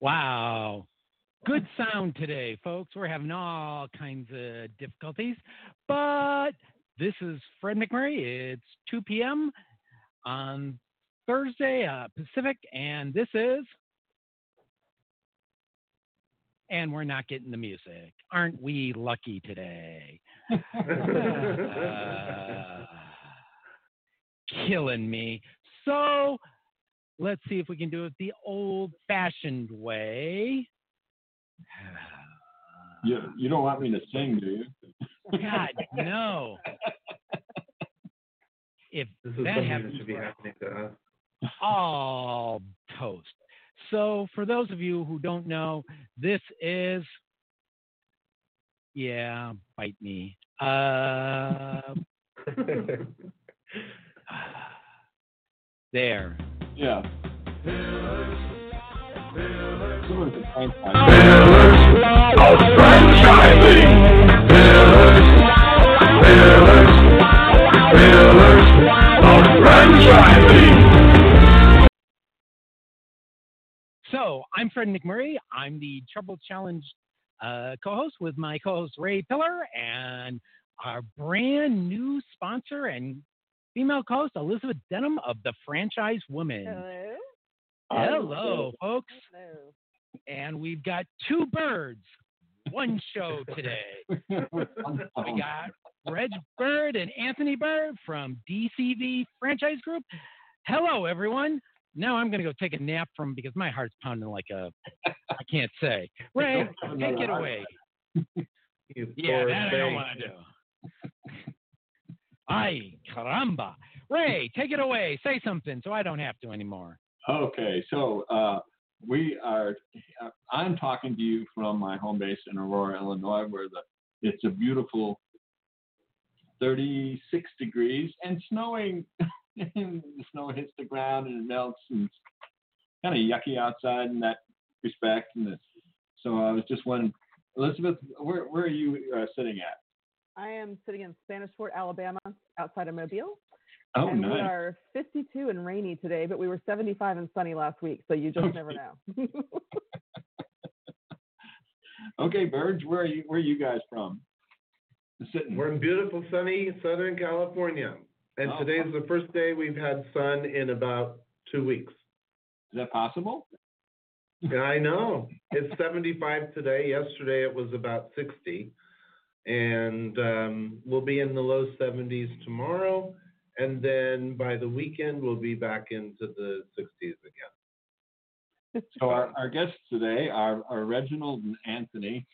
Wow. Good sound today, folks. We're having all kinds of difficulties, but this is Fred McMurray. It's 2 p.m. on Thursday uh, Pacific, and this is. And we're not getting the music. Aren't we lucky today? Uh, killing me. So let's see if we can do it the old fashioned way. You, you don't want me to sing, do you? God, no. If that happens, that should be happening to us. all toast. So, for those of you who don't know, this is, yeah, bite me. Uh, there. Yeah. Someone could find time. So, I'm Fred McMurray. I'm the Trouble Challenge uh, co host with my co host Ray Pillar and our brand new sponsor and female co host Elizabeth Denham of the Franchise Woman. Hello. Hello, folks. Hello. And we've got two birds, one show today. We got Reg Bird and Anthony Bird from DCB Franchise Group. Hello, everyone. Now I'm going to go take a nap from because my heart's pounding like a I can't say. Ray, take it away. Yeah, that I don't want to do. Ay, caramba. Ray, take it away. Say something so I don't have to anymore. Okay, so uh, we are. Uh, I'm talking to you from my home base in Aurora, Illinois, where the it's a beautiful 36 degrees and snowing. the snow hits the ground and it melts and it's kind of yucky outside in that respect. And so I was just wondering, Elizabeth, where where are you uh, sitting at? I am sitting in Spanish Fort, Alabama, outside of Mobile. Oh, and we are 52 and rainy today, but we were 75 and sunny last week, so you just Okay. never know. Okay, Birds, where are you? Where are you guys from? Sitting. We're in beautiful sunny Southern California. And Oh, is the first day we've had sun in about two weeks. Is that possible? Yeah, I know. It's 75 today. Yesterday it was about 60. And um, we'll be in the low 70s tomorrow. And then by the weekend, we'll be back into the 60s again. So our, our guests today are, are Reginald and Anthony,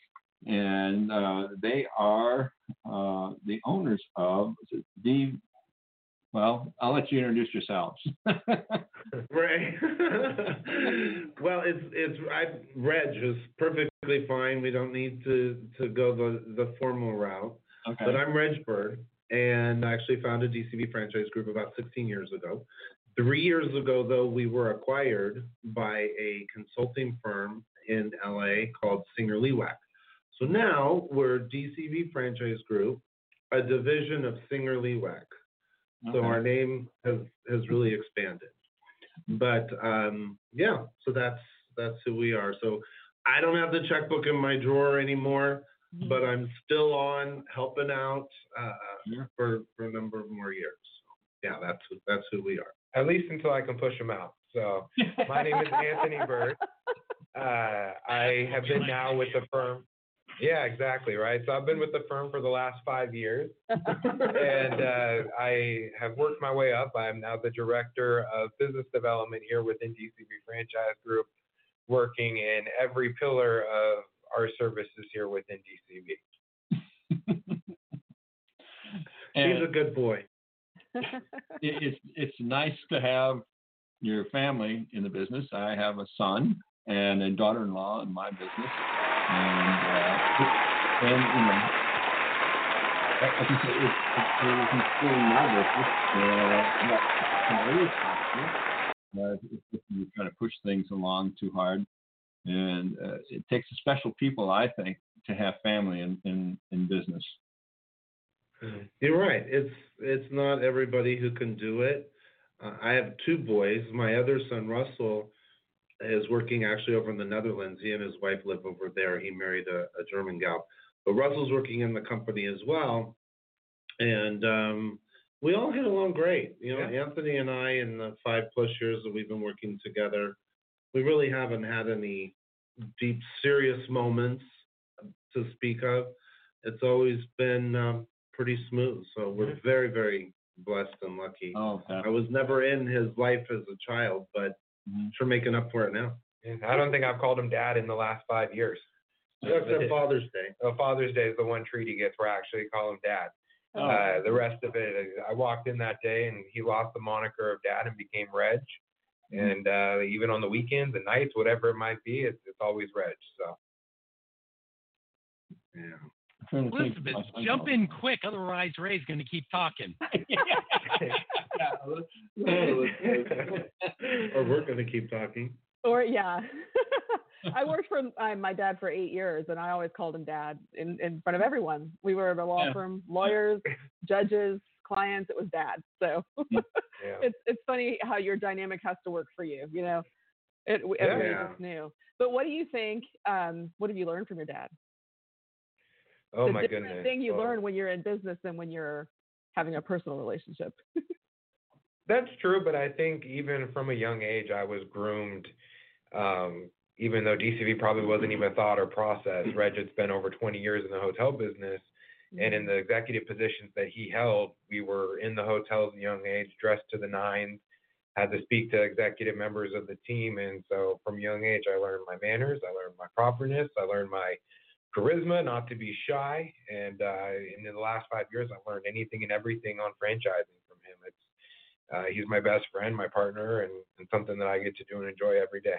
and uh, they are uh, the owners of the. Well, I'll let you introduce yourselves. Right. well, it's it's I Reg is perfectly fine. We don't need to to go the the formal route. okay. But I'm Reg Bird, and I actually founded DCB Franchise Group about 16 years ago. Three years ago, though, we were acquired by a consulting firm in LA called SingerLewak. So now we're DCB Franchise Group, a division of SingerLewak. So our name has has really expanded. But um, yeah, so that's that's who we are. So I don't have the checkbook in my drawer anymore, but I'm still on helping out uh, Sure. for for a number of more years. Yeah, that's who- that's who we are. at least until I can push them out. So my name is Anthony Bird. Uh, I have been now with the firm. Yeah, exactly, right. So I've been with the firm for the last five years, and uh, I have worked my way up. I'm now the director of business development here within DCB Franchise Group, working in every pillar of our services here within DCB. He's a good boy. it's it's nice to have your family in the business. I have a son and a daughter-in-law in my business, and uh, and you know, I, can say it, it, it was instilling my business. Uh, not not possible, uh, if, you try to push things along too hard, and uh, it takes special people, I think, to have family in in, in business. You're right. It's it's not everybody who can do it. Uh, I have two boys. My other son Russell is working actually over in the Netherlands. He and his wife live over there. He married a, a German gal. But Russell's working in the company as well. And um, we all get along great. You know, Anthony and I, in the five plus years that we've been working together, we really haven't had any deep, serious moments to speak of. It's always been um, pretty smooth. So we're Mhm. very, very blessed and lucky. Oh, I was never in his life as a child, but Mhm. sure making up for it now. Yeah, I don't think I've called him dad in the last five years. Except Father's Day. Uh, Father's Day is the one treat he gets where I actually call him dad. Oh. Uh, the rest of it, I walked in that day and he lost the moniker of dad and became Reg. And uh, even on the weekends and nights, whatever it might be, it's, it's always Reg. So Yeah. I'm trying to think of Elizabeth, jump in quick, otherwise Ray's going to keep talking. Or we're going to keep talking. Or yeah, I worked for uh, my dad for eight years, and I always called him dad in in front of everyone. We were at a law Yeah. firm, lawyers, judges, clients. It was dad. So yeah. it's it's funny how your dynamic has to work for you. You know, it everybody Yeah. just knew. But what do you think? Um, what have you learned from your dad? Oh the my different goodness. thing you Oh. learn when you're in business than when you're having a personal relationship. That's true, but I think even from a young age, I was groomed. Um, even though DCB probably wasn't even a thought or process, Reg had spent over 20 years in the hotel business, and in the executive positions that he held, we were in the hotels at a young age, dressed to the nines, had to speak to executive members of the team, and so from young age, I learned my manners, I learned my properness, I learned my charisma, not to be shy, and uh, in the last five years, I've learned anything and everything on franchising from him. It's uh, he's my best friend, my partner, and, and something that I get to do and enjoy every day.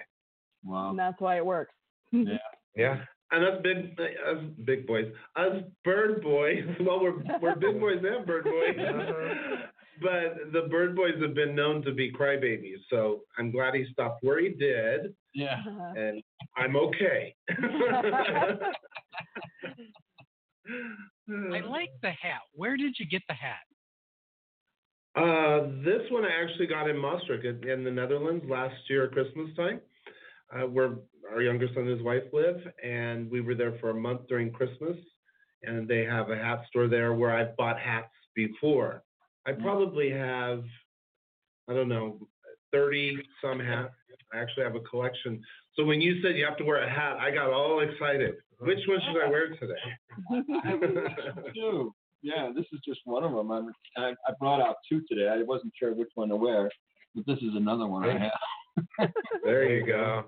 Wow. and that's why it works. Yeah. Yeah. And us big, us big boys, us bird boys. Well, we're we're big boys and bird boys. but the bird boys have been known to be crybabies. So I'm glad he stopped where he did, Yeah. and I'm okay. I like the hat. Where did you get the hat? Uh, this one I actually got in Maastricht in, the Netherlands last year at Christmas time, uh, where our younger son and his wife live, and we were there for a month during Christmas. And they have a hat store there where I've bought hats before. I probably have, I don't know, thirty some hats. I actually have a collection. So when you said you have to wear a hat, I got all excited. Which one should I wear today? Two. Yeah, this is just one of them. I'm, I, I brought out two today. I wasn't sure which one to wear, but this is another one I have. there you go. go.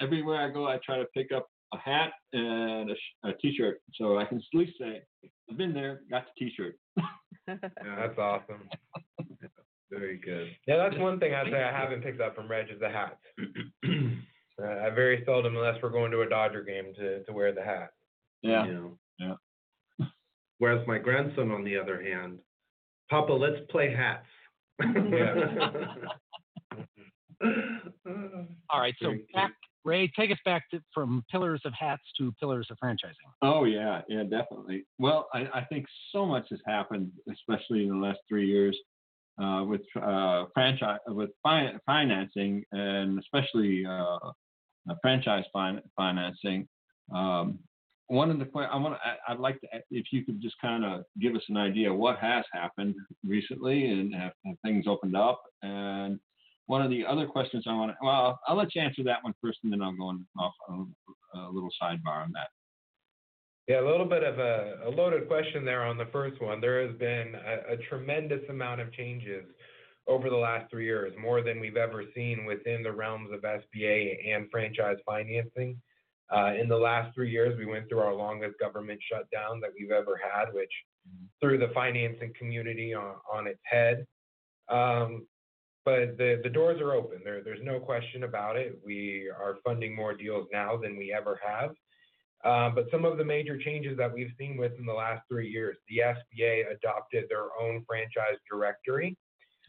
Everywhere I go, I try to pick up a hat and a, sh- a t-shirt, so I can at least say I've been there, got the t-shirt. Yeah, That's awesome. Very good. Yeah, that's one thing I'd say I haven't picked up from Reg is the hats. Uh, I very seldom, unless we're going to a Dodger game, to, to wear the hat. Yeah. you know. Yeah. Whereas my grandson, on the other hand, Papa, let's play hats. All right, so back, Ray, take us back to, from pillars of hats to pillars of franchising. Oh yeah, yeah, definitely. Well, I, I think so much has happened, especially in the last three years, uh, with uh, franchise, with fi- financing, and especially uh, uh, franchise fin- financing. Um, one of the I want I, I'd like to if you could just kind of give us an idea what has happened recently and have, have things opened up. And one of the other questions I want to well, I'll let you answer that one first, and then I'll go on off on a little sidebar on that. Yeah, a little bit of a, loaded question there on the first one. There has been a, tremendous amount of changes over the last three years, more than we've ever seen within the realms of SBA and franchise financing. Uh, in the last three years, we went through our longest government shutdown that we've ever had, which threw the financing community on, its head. Um, but the, doors are open. There, there's no question about it. We are funding more deals now than we ever have. Um, but some of the major changes that we've seen within the last three years, the SBA adopted their own franchise directory,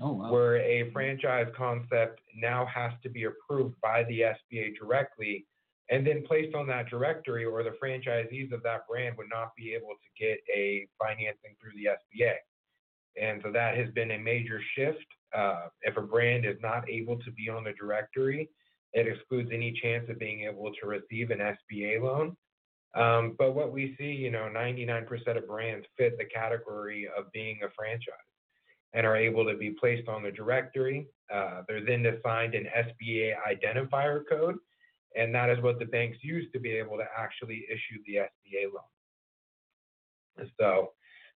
Oh wow. where a franchise concept now has to be approved by the SBA directly and then placed on that directory, or the franchisees of that brand would not be able to get a financing through the SBA. And so that has been a major shift. Uh, if a brand is not able to be on the directory, It excludes any chance of being able to receive an SBA loan. Um, but what we see, you know, 99% of brands fit the category of being a franchise and are able to be placed on the directory. Uh, they're then assigned an SBA identifier code, and that is what the banks use to be able to actually issue the SBA loan. So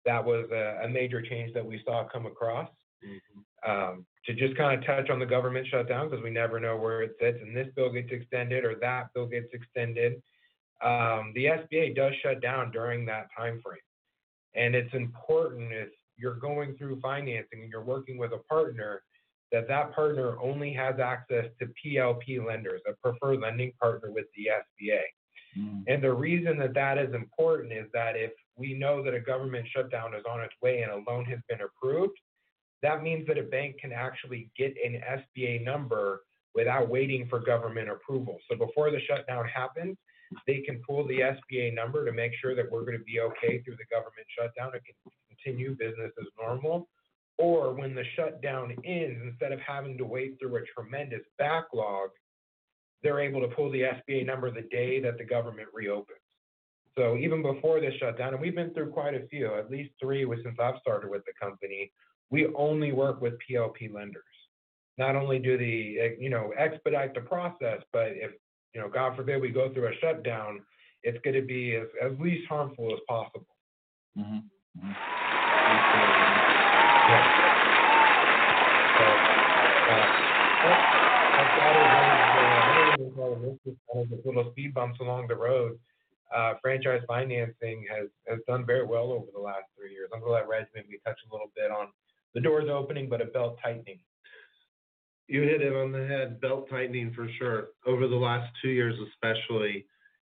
that was a, a major change that we saw come across. Mm-hmm. Um, to just kind of touch on the government shutdown, because we never know where it sits, and this bill gets extended or that bill gets extended. Um, the SBA does shut down during that time frame, and it's important if you're going through financing and you're working with a partner that that partner only has access to PLP lenders, a preferred lending partner with the SBA. Mm. And the reason that that is important is that if we know that a government shutdown is on its way and a loan has been approved, that means that a bank can actually get an SBA number without waiting for government approval. So before the shutdown happens, they can pull the SBA number to make sure that we're going to be okay through the government shutdown and can continue business as normal. Or when the shutdown ends, instead of having to wait through a tremendous backlog, they're able to pull the SBA number the day that the government reopens. So even before this shutdown, and we've been through quite a few, at least three since I've started with the company, we only work with PLP lenders. Not only do the eh, you know expedite the process, but if you know God forbid we go through a shutdown, it's going to be as, as least harmful as possible. Mm-hmm. Mm-hmm. Yeah. So, uh, little speed bumps along the road. Uh, franchise financing has, has done very well over the last three years. I'm going to let Reg maybe touch a little bit on the doors opening, but a belt tightening. You hit it on the head, belt tightening for sure. Over the last two years, especially,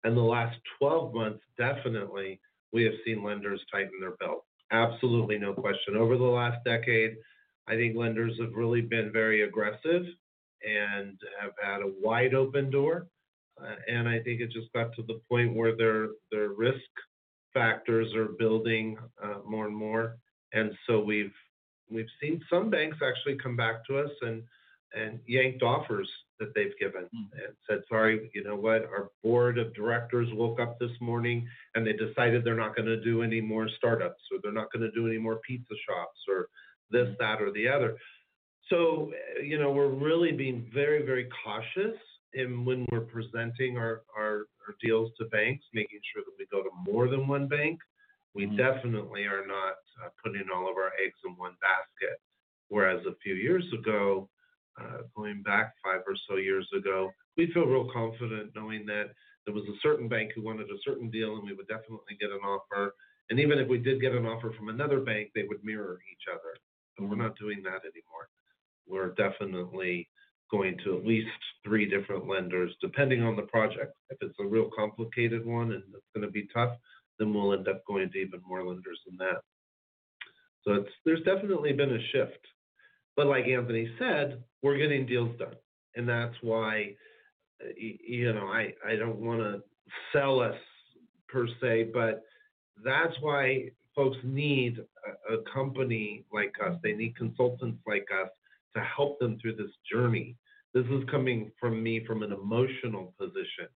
and the last 12 months, definitely, we have seen lenders tighten their belt. Absolutely no question. Over the last decade, I think lenders have really been very aggressive and have had a wide open door. Uh, and I think it just got to the point where their their risk factors are building uh, more and more. And so we've we've seen some banks actually come back to us and and yanked offers that they've given mm. and said, sorry, you know what, our board of directors woke up this morning and they decided they're not going to do any more startups or they're not going to do any more pizza shops or this, mm. that, or the other. So, you know, we're really being very, very cautious in when we're presenting our, our, our deals to banks, making sure that we go to more than one bank. We mm-hmm. definitely are not uh, putting all of our eggs in one basket. Whereas a few years ago, Uh, going back five or so years ago, we feel real confident knowing that there was a certain bank who wanted a certain deal and we would definitely get an offer. And even if we did get an offer from another bank, they would mirror each other. But we're not doing that anymore. We're definitely going to at least three different lenders, depending on the project. If it's a real complicated one and it's going to be tough, then we'll end up going to even more lenders than that. So there's definitely been a shift. But like Anthony said, we're getting deals done. And that's why you know, I, I don't want to sell us per se, but that's why folks need a, a company like us. They need consultants like us to help them through this journey. This is coming from me from an emotional position,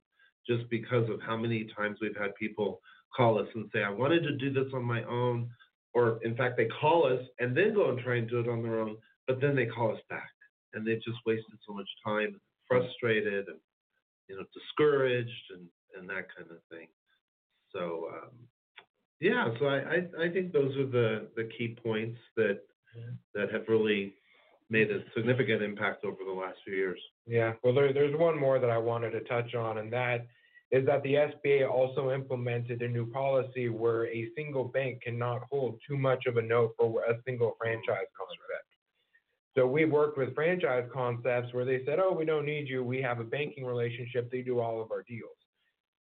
just because of how many times we've had people call us and say, I wanted to do this on my own. Or in fact, they call us and then go and try and do it on their own, but then they call us back and they've just wasted so much time, frustrated and you know discouraged and and that kind of thing. So um, yeah, so I, I, I think those are the the key points that that have really made a significant impact over the last few years. Yeah, well, there, there's one more that I wanted to touch on, and that is that the SBA also implemented a new policy where a single bank cannot hold too much of a note for a single franchise concept. So we've worked with franchise concepts where they said, oh, we don't need you. We have a banking relationship. They do all of our deals.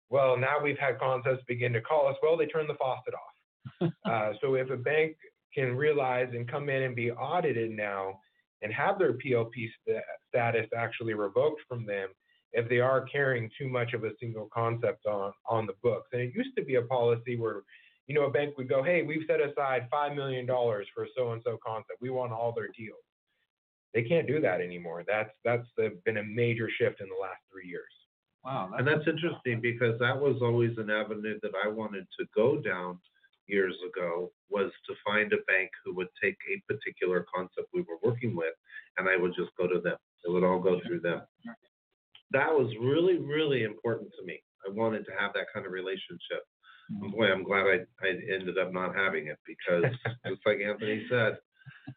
Well, now we've had concepts begin to call us, well, they turn the faucet off. uh, so if a bank can realize and come in and be audited now and have their PLP st- status actually revoked from them, if they are carrying too much of a single concept on on the books. And it used to be a policy where, you know, a bank would go, hey, we've set aside five million dollars for so and so concept. We want all their deals. They can't do that anymore. That's that's been a major shift in the last three years. Wow. And that's interesting because that was always an avenue that I wanted to go down years ago was to find a bank who would take a particular concept we were working with and I would just go to them. It would all go through them. That was really, really important to me. I wanted to have that kind of relationship. And boy, I'm glad I, I ended up not having it because just like Anthony said,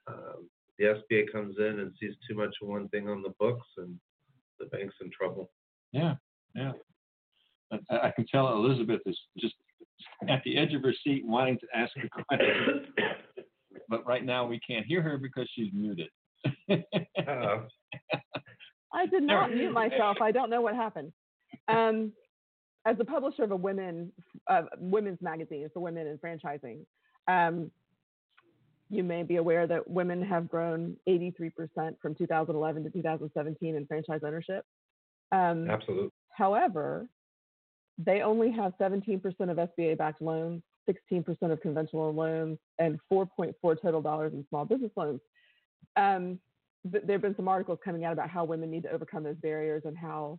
um, the SBA comes in and sees too much of one thing on the books and the bank's in trouble. Yeah, yeah. I, I can tell Elizabeth is just at the edge of her seat wanting to ask a question. but right now we can't hear her because she's muted. I did not mute myself. I don't know what happened. Um, as a publisher of a women uh, women's magazine for women in franchising, um, you may be aware that women have grown 83% from 2011 to 2017 in franchise ownership. Um, absolutely. However, they only have 17% of SBA backed loans, 16% of conventional loans, and 4.4 total dollars in small business loans. Um, th- there have been some articles coming out about how women need to overcome those barriers and how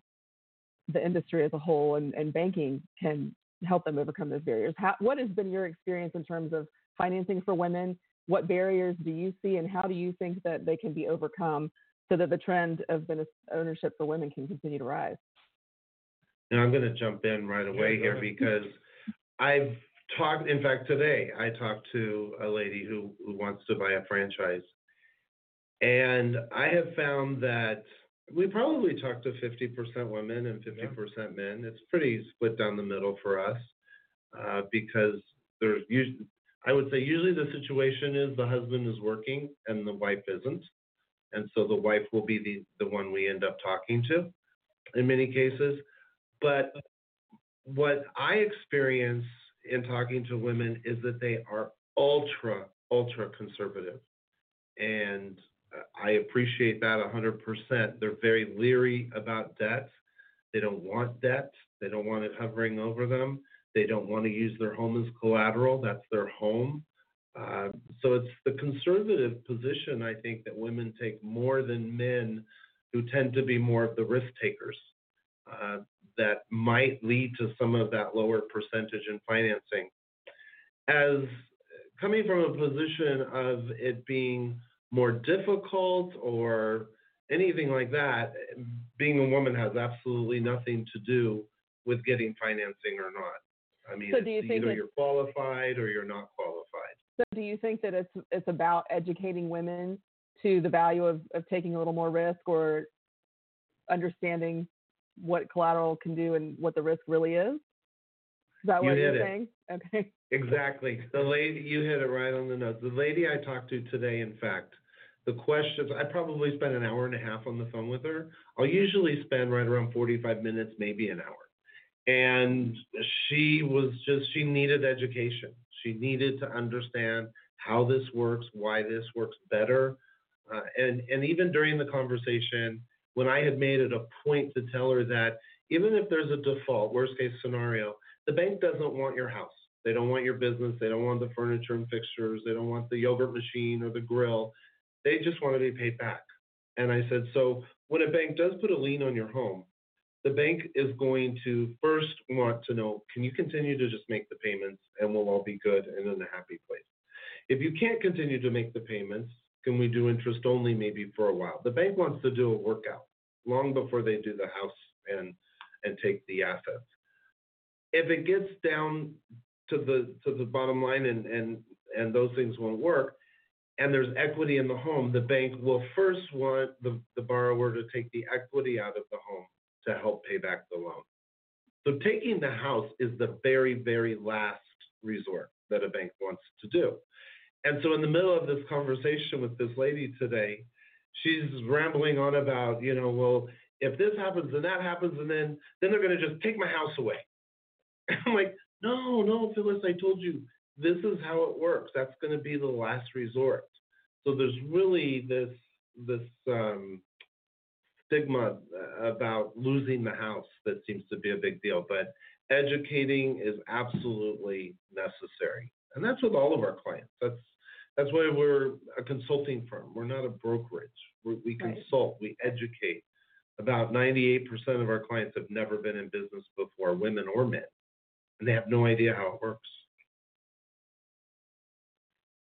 the industry as a whole and, and banking can help them overcome those barriers. How, what has been your experience in terms of financing for women? What barriers do you see, and how do you think that they can be overcome so that the trend of business ownership for women can continue to rise? Now, I'm going to jump in right away go here because I've talked, in fact, today I talked to a lady who, who wants to buy a franchise. And I have found that we probably talk to 50% women and 50% men. It's pretty split down the middle for us uh, because there's usually, I would say usually the situation is the husband is working and the wife isn't. And so the wife will be the, the one we end up talking to in many cases. But what I experience in talking to women is that they are ultra, ultra conservative. And I appreciate that 100%. They're very leery about debt. They don't want debt, they don't want it hovering over them. They don't want to use their home as collateral, that's their home. Uh, so it's the conservative position, I think, that women take more than men who tend to be more of the risk takers. Uh, that might lead to some of that lower percentage in financing. As coming from a position of it being more difficult or anything like that, being a woman has absolutely nothing to do with getting financing or not. I mean, So do you think either you're qualified or you're not qualified. So do you think that it's it's about educating women to the value of, of taking a little more risk or understanding what collateral can do and what the risk really is? Is that You what you're it. saying? Okay. Exactly. The lady, you hit it right on the nose. The lady I talked to today, in fact, the questions, I probably spent an hour and a half on the phone with her. I'll usually spend right around 45 minutes, maybe an hour. And she was just, she needed education. She needed to understand how this works, why this works better. Uh, and, and even during the conversation, when I had made it a point to tell her that even if there's a default, worst case scenario, the bank doesn't want your house. They don't want your business. They don't want the furniture and fixtures. They don't want the yogurt machine or the grill. They just want to be paid back. And I said, so when a bank does put a lien on your home, the bank is going to first want to know, can you continue to just make the payments and we'll all be good and in a happy place? If you can't continue to make the payments, can we do interest only maybe for a while? The bank wants to do a workout long before they do the house and and take the assets. If it gets down to the to the bottom line and and and those things won't work, and there's equity in the home, the bank will first want the, the borrower to take the equity out of the home to help pay back the loan. So taking the house is the very, very last resort that a bank wants to do. And so in the middle of this conversation with this lady today, she's rambling on about, you know, well, if this happens and that happens, and then then they're gonna just take my house away. I'm like, no, no, Phyllis, I told you this is how it works. That's gonna be the last resort. So there's really this this um, stigma uh, about losing the house that seems to be a big deal. But educating is absolutely necessary, and that's with all of our clients. That's That's why we're a consulting firm. We're not a brokerage. We're, we Right. consult, we educate. About 98% of our clients have never been in business before, women or men, and they have no idea how it works.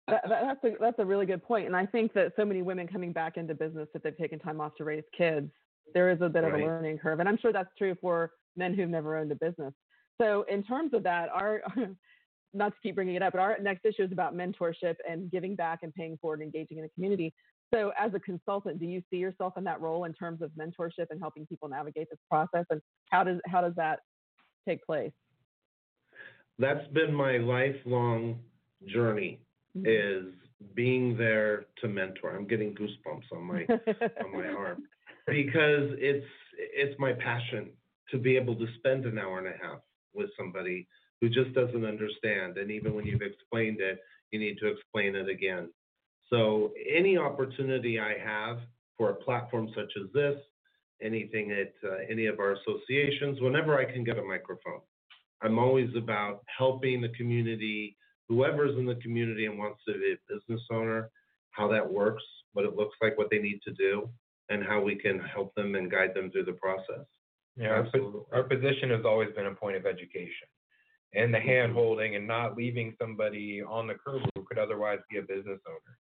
That, that, that's a that's a really good point, and I think that so many women coming back into business if they've taken time off to raise kids, there is a bit of a learning curve, and I'm sure that's true for men who've never owned a business. So in terms of that, our not to keep bringing it up, but our next issue is about mentorship and giving back and paying forward, and engaging in the community. So as a consultant, do you see yourself in that role in terms of mentorship and helping people navigate this process, and how does how does that take place? That's been my lifelong journey is being there to mentor. I'm getting goosebumps on my on my arm. Because it's it's my passion to be able to spend an hour and a half with somebody who just doesn't understand. And even when you've explained it you need to explain it again. So any opportunity i have for a platform such as this anything at uh, any of our associations whenever i can get a microphone i'm always about helping the community whoever's in the community and wants to be a business owner how that works what it looks like what they need to do and how we can help them and guide them through the process. Yeah, Absolutely. our position has always been a point of education and the hand holding and not leaving somebody on the curb who could otherwise be a business owner.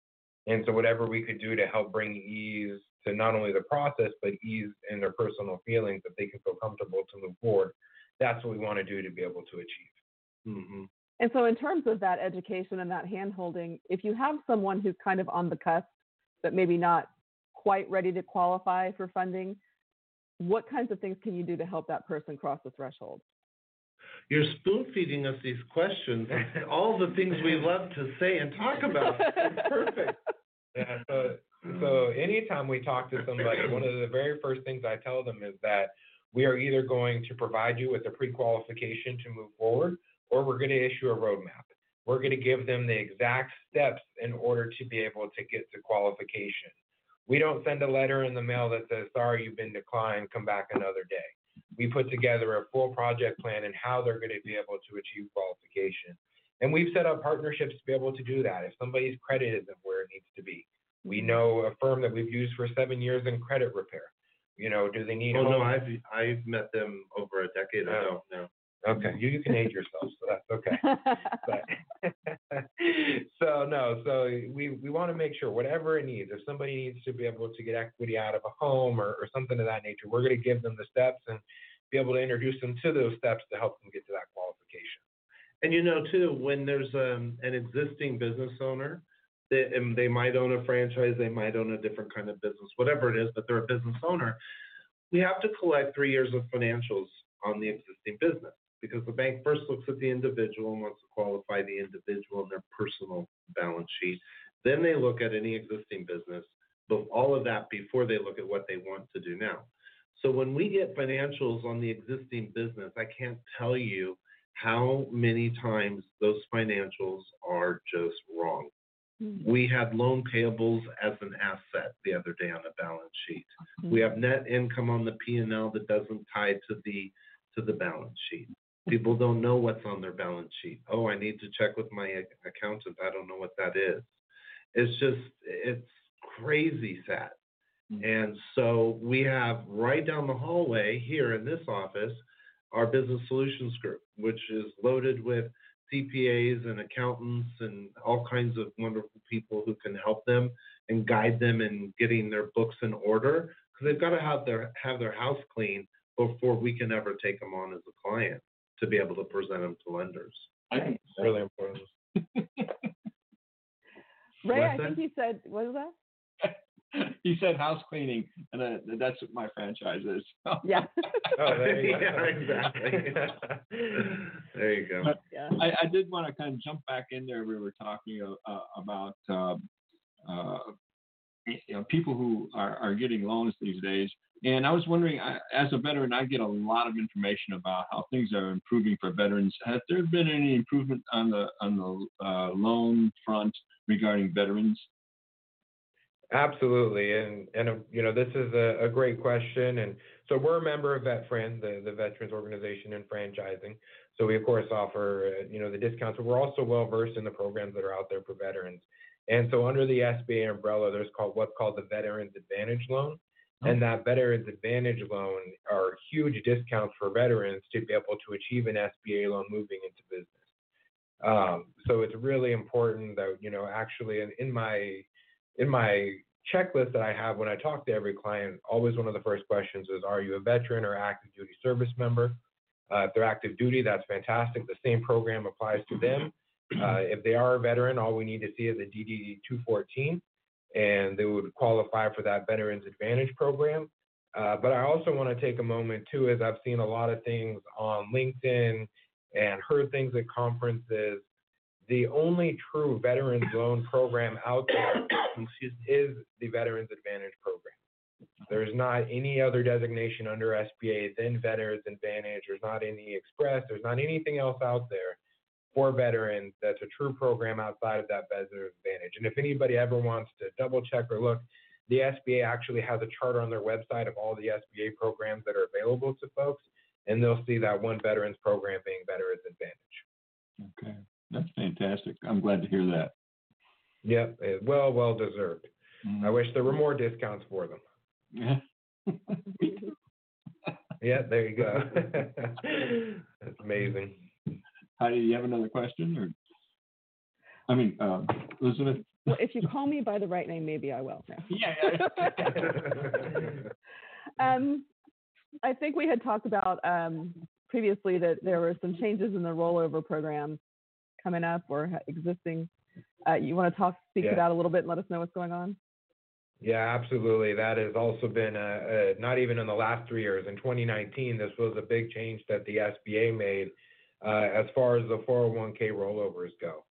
And so whatever we could do to help bring ease to not only the process, but ease in their personal feelings that they can feel comfortable to move forward, that's what we want to do to be able to achieve. hmm And so, in terms of that education and that handholding, if you have someone who's kind of on the cusp, but maybe not quite ready to qualify for funding, what kinds of things can you do to help that person cross the threshold? You're spoon feeding us these questions, all the things we love to say and talk about. It's perfect. Yeah, so so anytime we talk to somebody, one of the very first things I tell them is that we are either going to provide you with a pre-qualification to move forward, or we're going to issue a roadmap. We're going to give them the exact steps in order to be able to get to qualification. We don't send a letter in the mail that says, sorry, you've been declined, come back another day. We put together a full project plan and how they're going to be able to achieve qualification. And we've set up partnerships to be able to do that. If somebody's credit isn't where it needs to be, we know a firm that we've used for seven years in credit repair. You know, do they need Oh, no, I've, I've met them over a decade ago oh. now. Okay, you, you can age yourself, so that's okay. But so no, so we we want to make sure whatever it needs. If somebody needs to be able to get equity out of a home or, or something of that nature, we're going to give them the steps and be able to introduce them to those steps to help them get to that qualification. And you know, too, when there's um, an existing business owner, they, and they might own a franchise, they might own a different kind of business, whatever it is, but they're a business owner. We have to collect three years of financials on the existing business because the bank first looks at the individual and wants to qualify the individual in their personal balance sheet. Then they look at any existing business, but all of that before they look at what they want to do now. So when we get financials on the existing business, I can't tell you how many times those financials are just wrong. Mm-hmm. We had loan payables as an asset the other day on the balance sheet. Mm-hmm. We have net income on the P and L that doesn't tie to the to the balance sheet. People don't know what's on their balance sheet. Oh, I need to check with my accountant. I don't know what that is. It's just it's crazy sad. Mm. And so we have right down the hallway here in this office our business solutions group, which is loaded with CPAs and accountants and all kinds of wonderful people who can help them and guide them in getting their books in order because they've got to have their have their house clean before we can ever take them on as a client to be able to present them to lenders. I think It's really important. Ray, I think you said what was that? he said house cleaning, and uh, that's what my franchise is. Yeah. Oh, there you go. Yeah, exactly. there you go. yeah. I, I did want to kind of jump back in there. We were talking uh, about uh, uh, you know people who are, are getting loans these days, and I was wondering, I, as a veteran, I get a lot of information about how things are improving for veterans. Has there been any improvement on the on the uh, loan front regarding veterans? Absolutely, and and uh, you know this is a, a great question, and so we're a member of VetFran, the the Veterans Organization in franchising. So we of course offer uh, you know the discounts, but we're also well versed in the programs that are out there for veterans. And so under the SBA umbrella, there's called what's called the Veterans Advantage Loan. And that Veterans Advantage loan are huge discounts for veterans to be able to achieve an SBA loan moving into business. Um, so it's really important that you know actually in, in my in my checklist that I have when I talk to every client, always one of the first questions is, are you a veteran or active duty service member? Uh, if they're active duty, that's fantastic. The same program applies to them. Uh, if they are a veteran, all we need to see is a DD 214 and they would qualify for that Veterans Advantage program. Uh, but I also want to take a moment too, as I've seen a lot of things on LinkedIn and heard things at conferences. The only true veterans loan program out there is the Veterans Advantage program. There's not any other designation under SBA than Veterans Advantage. There's not any Express. There's not anything else out there for veterans that's a true program outside of that Veterans Advantage. And if anybody ever wants to double check or look, the SBA actually has a chart on their website of all the SBA programs that are available to folks, and they'll see that one veterans program being Veterans Advantage. Okay, that's fantastic. I'm glad to hear that. Yep, well, well deserved. Mm. I wish there were more discounts for them. Yeah. Yeah, there you go. That's amazing. Heidi, you have another question, or I mean, uh, Elizabeth? Well, if you call me by the right name, maybe I will. No. Yeah. um, I think we had talked about um, previously that there were some changes in the rollover program coming up or existing. Uh, you want to talk, speak Yeah. to that a little bit and let us know what's going on? Yeah, absolutely. That has also been a, a, not even in the last three years. In 2019, this was a big change that the SBA made uh, as far as the 401k rollovers go.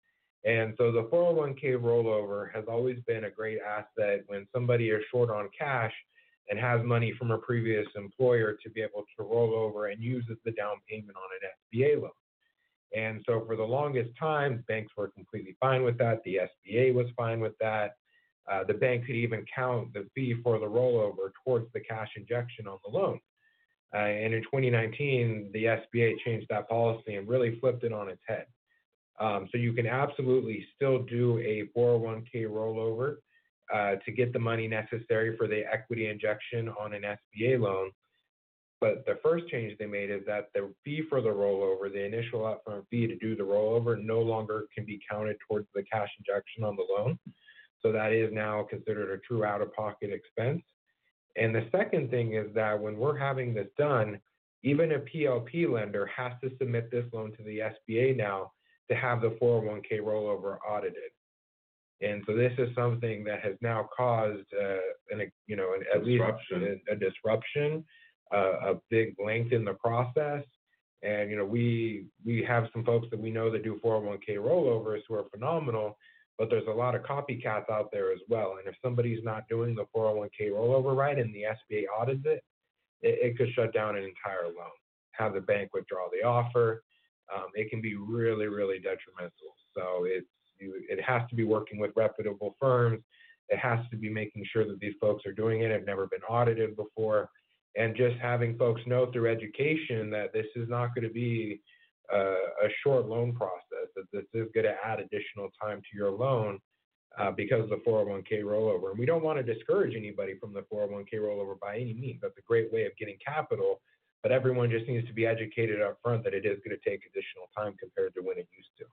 And so the 401k rollover has always been a great asset when somebody is short on cash and has money from a previous employer to be able to roll over and use as the down payment on an SBA loan. And so for the longest time, banks were completely fine with that. The SBA was fine with that. Uh, the bank could even count the fee for the rollover towards the cash injection on the loan. Uh, and in 2019, the SBA changed that policy and really flipped it on its head. Um, so you can absolutely still do a 401k rollover uh, to get the money necessary for the equity injection on an SBA loan. But the first change they made is that the fee for the rollover, the initial upfront fee to do the rollover, no longer can be counted towards the cash injection on the loan. So that is now considered a true out of pocket expense. And the second thing is that when we're having this done, even a PLP lender has to submit this loan to the SBA now to have the 401k rollover audited. And so this is something that has now caused, uh, an, you know, an, at Disruption. least a, a disruption, uh, a big length in the process. And you know, we we have some folks that we know that do 401k rollovers who are phenomenal, but there's a lot of copycats out there as well. And if somebody's not doing the 401k rollover right and the SBA audits it, it, it could shut down an entire loan, have the bank withdraw the offer. Um, it can be really, really detrimental. So it's it has to be working with reputable firms. It has to be making sure that these folks are doing it, have never been audited before, and just having folks know through education that this is not going to be a, a short loan process, that this is going to add additional time to your loan uh, because of the 401k rollover. And we don't want to discourage anybody from the 401k rollover by any means. That's a great way of getting capital, but everyone just needs to be educated up front that it is going to take additional time compared to when it used to.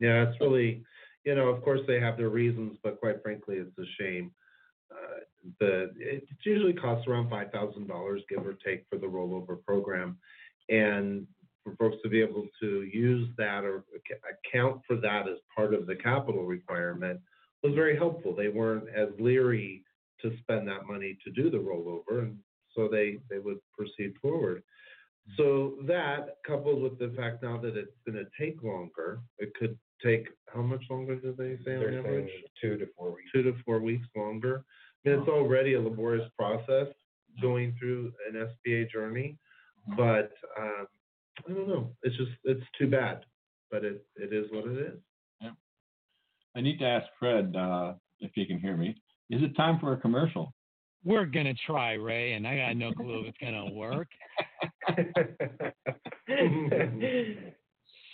Yeah, it's really, you know, of course they have their reasons, but quite frankly, it's a shame. Uh, the it usually costs around five thousand dollars, give or take, for the rollover program, and for folks to be able to use that or account for that as part of the capital requirement was very helpful. They weren't as leery to spend that money to do the rollover, and so they they would proceed forward. So that coupled with the fact now that it's going to take longer, it could take how much longer do they say on average? two to four weeks. Two to four weeks longer. I mean, it's already a laborious process going through an SBA journey, but um, I don't know. It's just it's too bad, but it it is what it is. Yeah. I need to ask Fred uh, if he can hear me. Is it time for a commercial? We're gonna try, Ray, and I got no clue if it's gonna work. So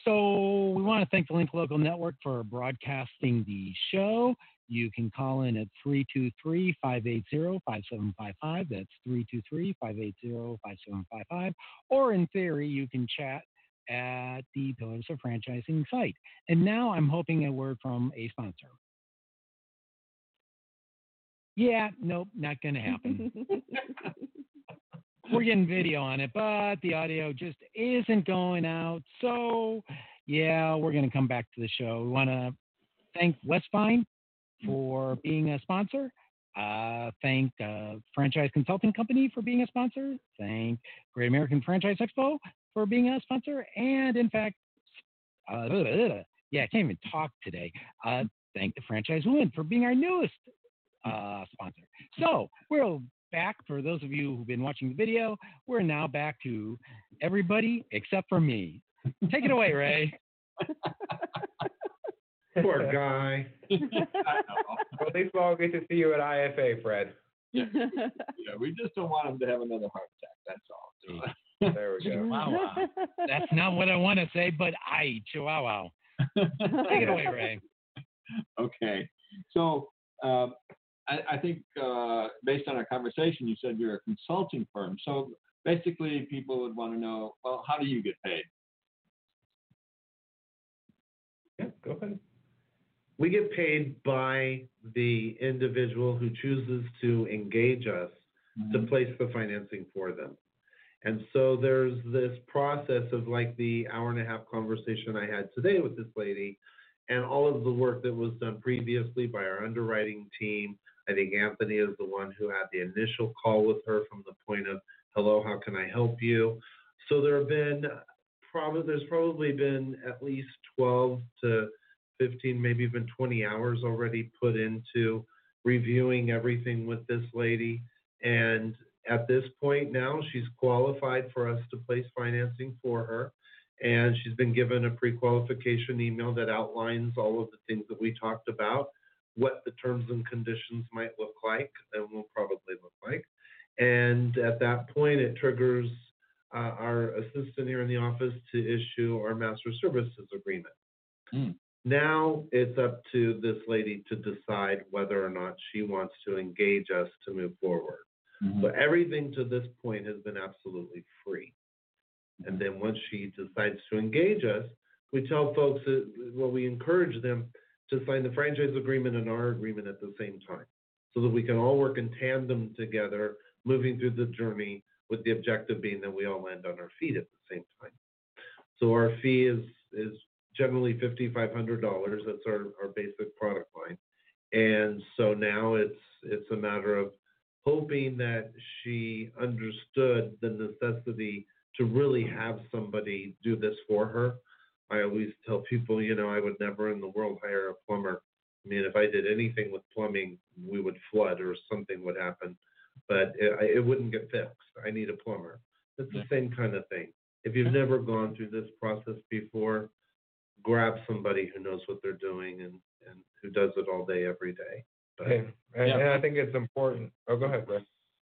So we want to thank the Link Local Network for broadcasting the show. You can call in at 323-580-5755. That's 323-580-5755. Or in theory, you can chat at the Pillars of Franchising site. And now I'm hoping a word from a sponsor. Yeah, nope, not going to happen. We're getting video on it, but the audio just isn't going out. So, yeah, we're going to come back to the show. We want to thank Westfine for being a sponsor. Uh, thank uh, Franchise Consulting Company for being a sponsor. Thank Great American Franchise Expo for being a sponsor. And in fact, uh, yeah, I can't even talk today. Uh, thank the Franchise Woman for being our newest uh, sponsor. So we're back for those of you who've been watching the video. We're now back to everybody except for me. Take it away, Ray. Poor guy. Well, at least we'll get to see you at IFA, Fred. Yeah, yeah, we just don't want him to have another heart attack. That's all. There we go. Chihuahua. That's not what I want to say, but I Chihuahua. Take it away, Ray. Okay. So um, I, I think uh, based on our conversation, you said you're a consulting firm. So basically, people would want to know, well, how do you get paid? Yeah, go ahead. We get paid by the individual who chooses to engage us to mm-hmm. place the financing for them. And so there's this process of like the hour and a half conversation I had today with this lady and all of the work that was done previously by our underwriting team. I think Anthony is the one who had the initial call with her from the point of, hello, how can I help you? So there have been probably, there's probably been at least 12 to 15, maybe even 20 hours already put into reviewing everything with this lady. And at this point now, she's qualified for us to place financing for her. And she's been given a pre qualification email that outlines all of the things that we talked about, what the terms and conditions might look like, and will probably look like. And at that point, it triggers uh, our assistant here in the office to issue our master services agreement. Hmm. Now it's up to this lady to decide whether or not she wants to engage us to move forward. Mhm. So everything to this point has been absolutely free. And then once she decides to engage us, we tell folks that, well, we encourage them to sign the franchise agreement and our agreement at the same time so that we can all work in tandem together, moving through the journey with the objective being that we all land on our feet at the same time. So our fee is, is generally $5,500. That's our, our basic product line. And so now it's, it's a matter of hoping that she understood the necessity to really have somebody do this for her. I always tell people, you know, I would never in the world hire a plumber. I mean, if I did anything with plumbing, we would flood or something would happen, but it, it wouldn't get fixed. I need a plumber. It's the same kind of thing. If you've never gone through this process before, grab somebody who knows what they're doing and, and who does it all day, every day. But And, and, Yeah. and I think it's important. Oh, go ahead, Fred.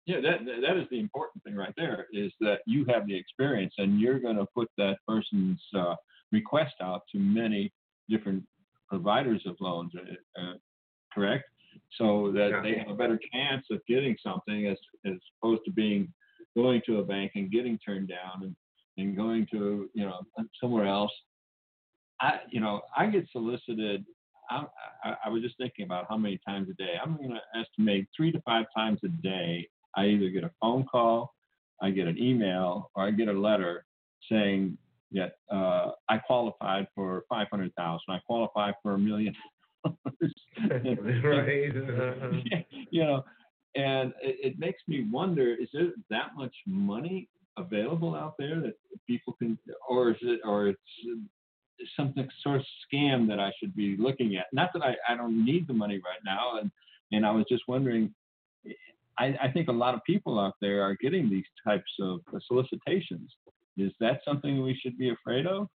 Yeah, that that- that is the important thing right there is that you have the experience and you're going to put that person's uh, request out to many different providers of loans, uh, uh, correct? So that Yeah. they have a better chance of getting something as as opposed to being going to a bank and getting turned down and, and going to you know somewhere else. I you know I get solicited. I, I, I was just thinking about how many times a day. I'm going to estimate three to five times a day I either get a phone call, I get an email, or I get a letter saying that uh, I qualified for five hundred thousand. I qualify for a million right. Uh-huh. you know, and it, it makes me wonder: is there that much money available out there that people can, or is it, or it's something sort of scam that I should be looking at? Not that I, I don't need the money right now, and and I was just wondering. I, I think a lot of people out there are getting these types of solicitations. Is that something we should be afraid of?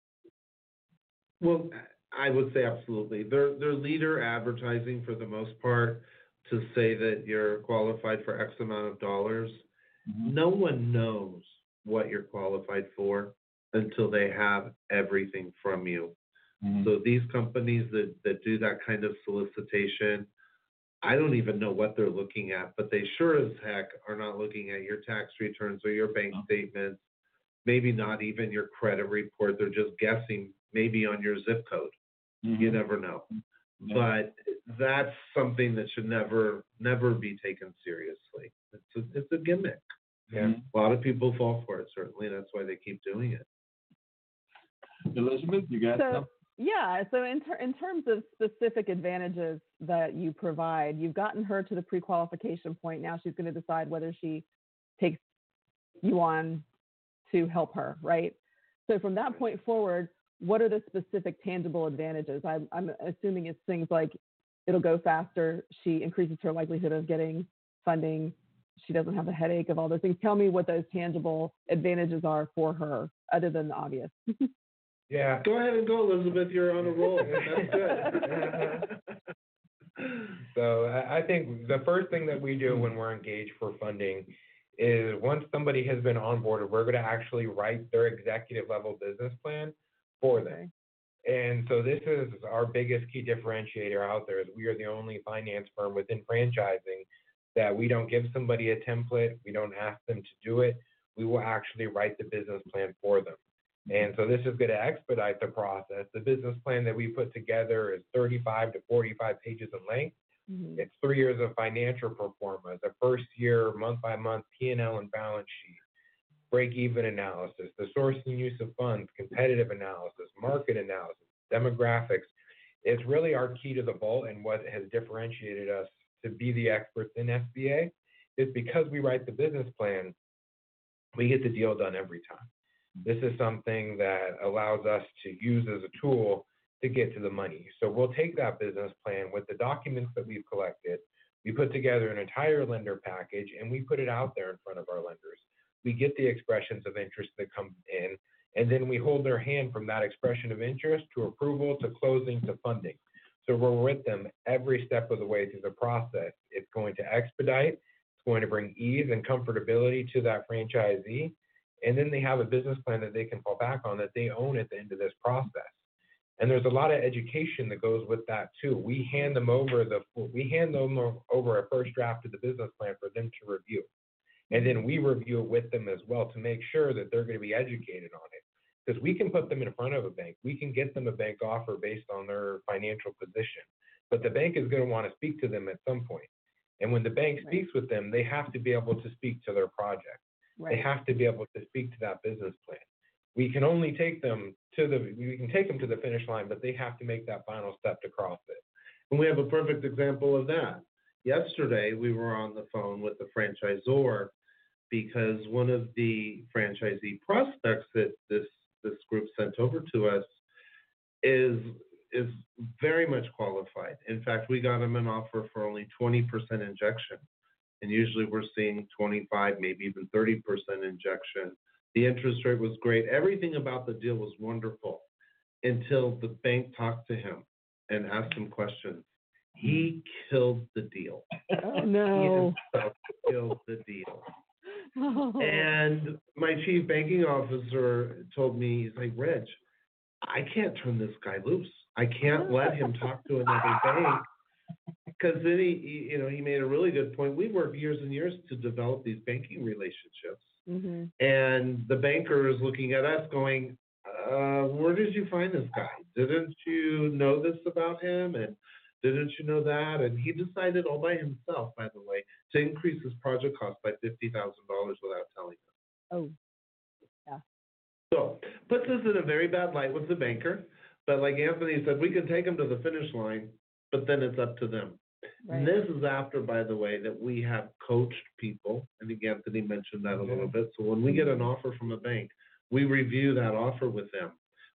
Well, I would say absolutely. They're they're leader advertising for the most part to say that you're qualified for X amount of dollars. Mhm. No one knows what you're qualified for. Until they have everything from you. Mhm. So these companies that, that do that kind of solicitation, I don't even know what they're looking at, but they sure as heck are not looking at your tax returns or your bank No. statements, maybe not even your credit report. They're just guessing maybe on your zip code. You Mhm. never know. Yeah. But that's something that should never, never be taken seriously. It's a, it's a gimmick. Yeah. Mhm. A lot of people fall for it, certainly. That's why they keep doing it. Elizabeth, you got So, yeah, so in, ter- in terms of specific advantages that you provide, you've gotten her to the pre-qualification point. Now she's going to decide whether she takes you on to help her, right? So from that point forward, what are the specific tangible advantages? I'm, I'm assuming it's things like it'll go faster. She increases her likelihood of getting funding. She doesn't have the headache of all those things. Tell me what those tangible advantages are for her, other than the obvious. Yeah. Go ahead and go, Elizabeth. You're on a roll. That's good. So I think the first thing that we do mm-hmm. when we're engaged for funding is once somebody has been onboarded, we're going to actually write their executive level business plan for them. And so this is our biggest key differentiator out there is we are the only finance firm within franchising that we don't give somebody a template, we don't ask them to do it. We will actually write the business plan for them. And so this is going to expedite the process. The business plan that we put together is 35 to 45 pages in length. Mhm. It's three years of financial performance, the first year month by month P&L and balance sheet, break even analysis, the source and use of funds, competitive analysis, market analysis, demographics. It's really our key to the vault and what has differentiated us to be the experts in SBA is because we write the business plan, we get the deal done every time. This is something that allows us to use as a tool to get to the money. So we'll take that business plan with the documents that we've collected, we put together an entire lender package, and we put it out there in front of our lenders. We get the expressions of interest that come in, and then we hold their hand from that expression of interest to approval to closing to funding. So we're with them every step of the way through the process. It's going to expedite, it's going to bring ease and comfortability to that franchisee. And then they have a business plan that they can fall back on that they own at the end of this process. And there's a lot of education that goes with that too. We hand them over the we hand them over a first draft of the business plan for them to review. And then we review it with them as well to make sure that they're going to be educated on it. Because we can put them in front of a bank. We can get them a bank offer based on their financial position. But the bank is going to want to speak to them at some point. And when the bank Right. speaks with them, they have to be able to speak to their project. They have to be able to speak to that business plan. We can only take them to the, we can take them to the finish line, but they have to make that final step to cross it. And we have a perfect example of that. Yesterday, we were on the phone with the franchisor because one of the franchisee prospects that this, this group sent over to us is, is very much qualified. In fact, we got him an offer for only twenty percent injection. And usually we're seeing twenty-five, maybe even thirty percent injection. The interest rate was great. Everything about the deal was wonderful until the bank talked to him and asked him questions. He killed the deal. Oh He no. himself killed the deal. Oh. And my chief banking officer told me, he's like, Reg, I can't turn this guy loose. I can't let him talk to another bank. Because then he, he- you know, he made a really good point. We worked years and years to develop these banking relationships. Mhm. And the banker is looking at us going, uh, where did you find this guy? Didn't you know this about him? And didn't you know that? And he decided all by himself, by the way, to increase his project cost by fifty thousand dollars without telling us. Oh. Yeah. So puts us in a very bad light with the banker. But like Anthony said, we can take him to the finish line, but then it's up to them. Right. This is after, by the way, that we have coached people, I think Anthony mentioned that a little mm-hmm. bit. So when we get an offer from a bank, we review that offer with them.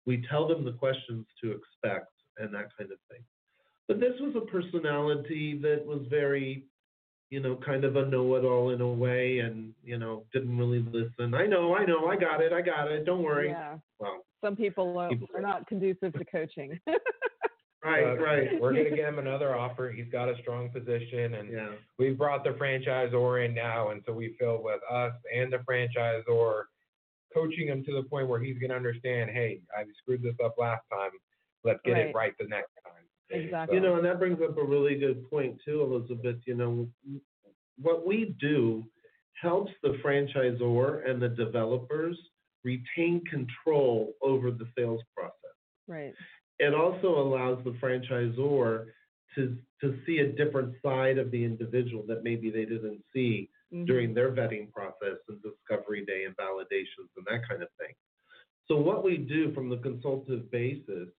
We tell them the questions to expect and that kind of thing. But this was a personality that was very, you know, kind of a know-it-all in a way, and you know, didn't really listen. I know, I know, I got it, I got it. Don't worry. Yeah. Well, Some people are, People- are not conducive to coaching. right, But right. We're going to get him another offer. He's got a strong position, and Yeah. we've brought the franchisor in now, and so we feel with us and the franchisor, coaching him to the point where he's going to understand, hey, I screwed this up last time. Let's get Right. it right the next time. Exactly. You know, and that brings up a really good point too, Elizabeth. You know, what we do helps the franchisor and the developers retain control over the sales process. right. It also allows the franchisor to to see a different side of the individual that maybe they didn't see Mhm. during their vetting process and discovery day and validations and that kind of thing. So what we do from the consultative basis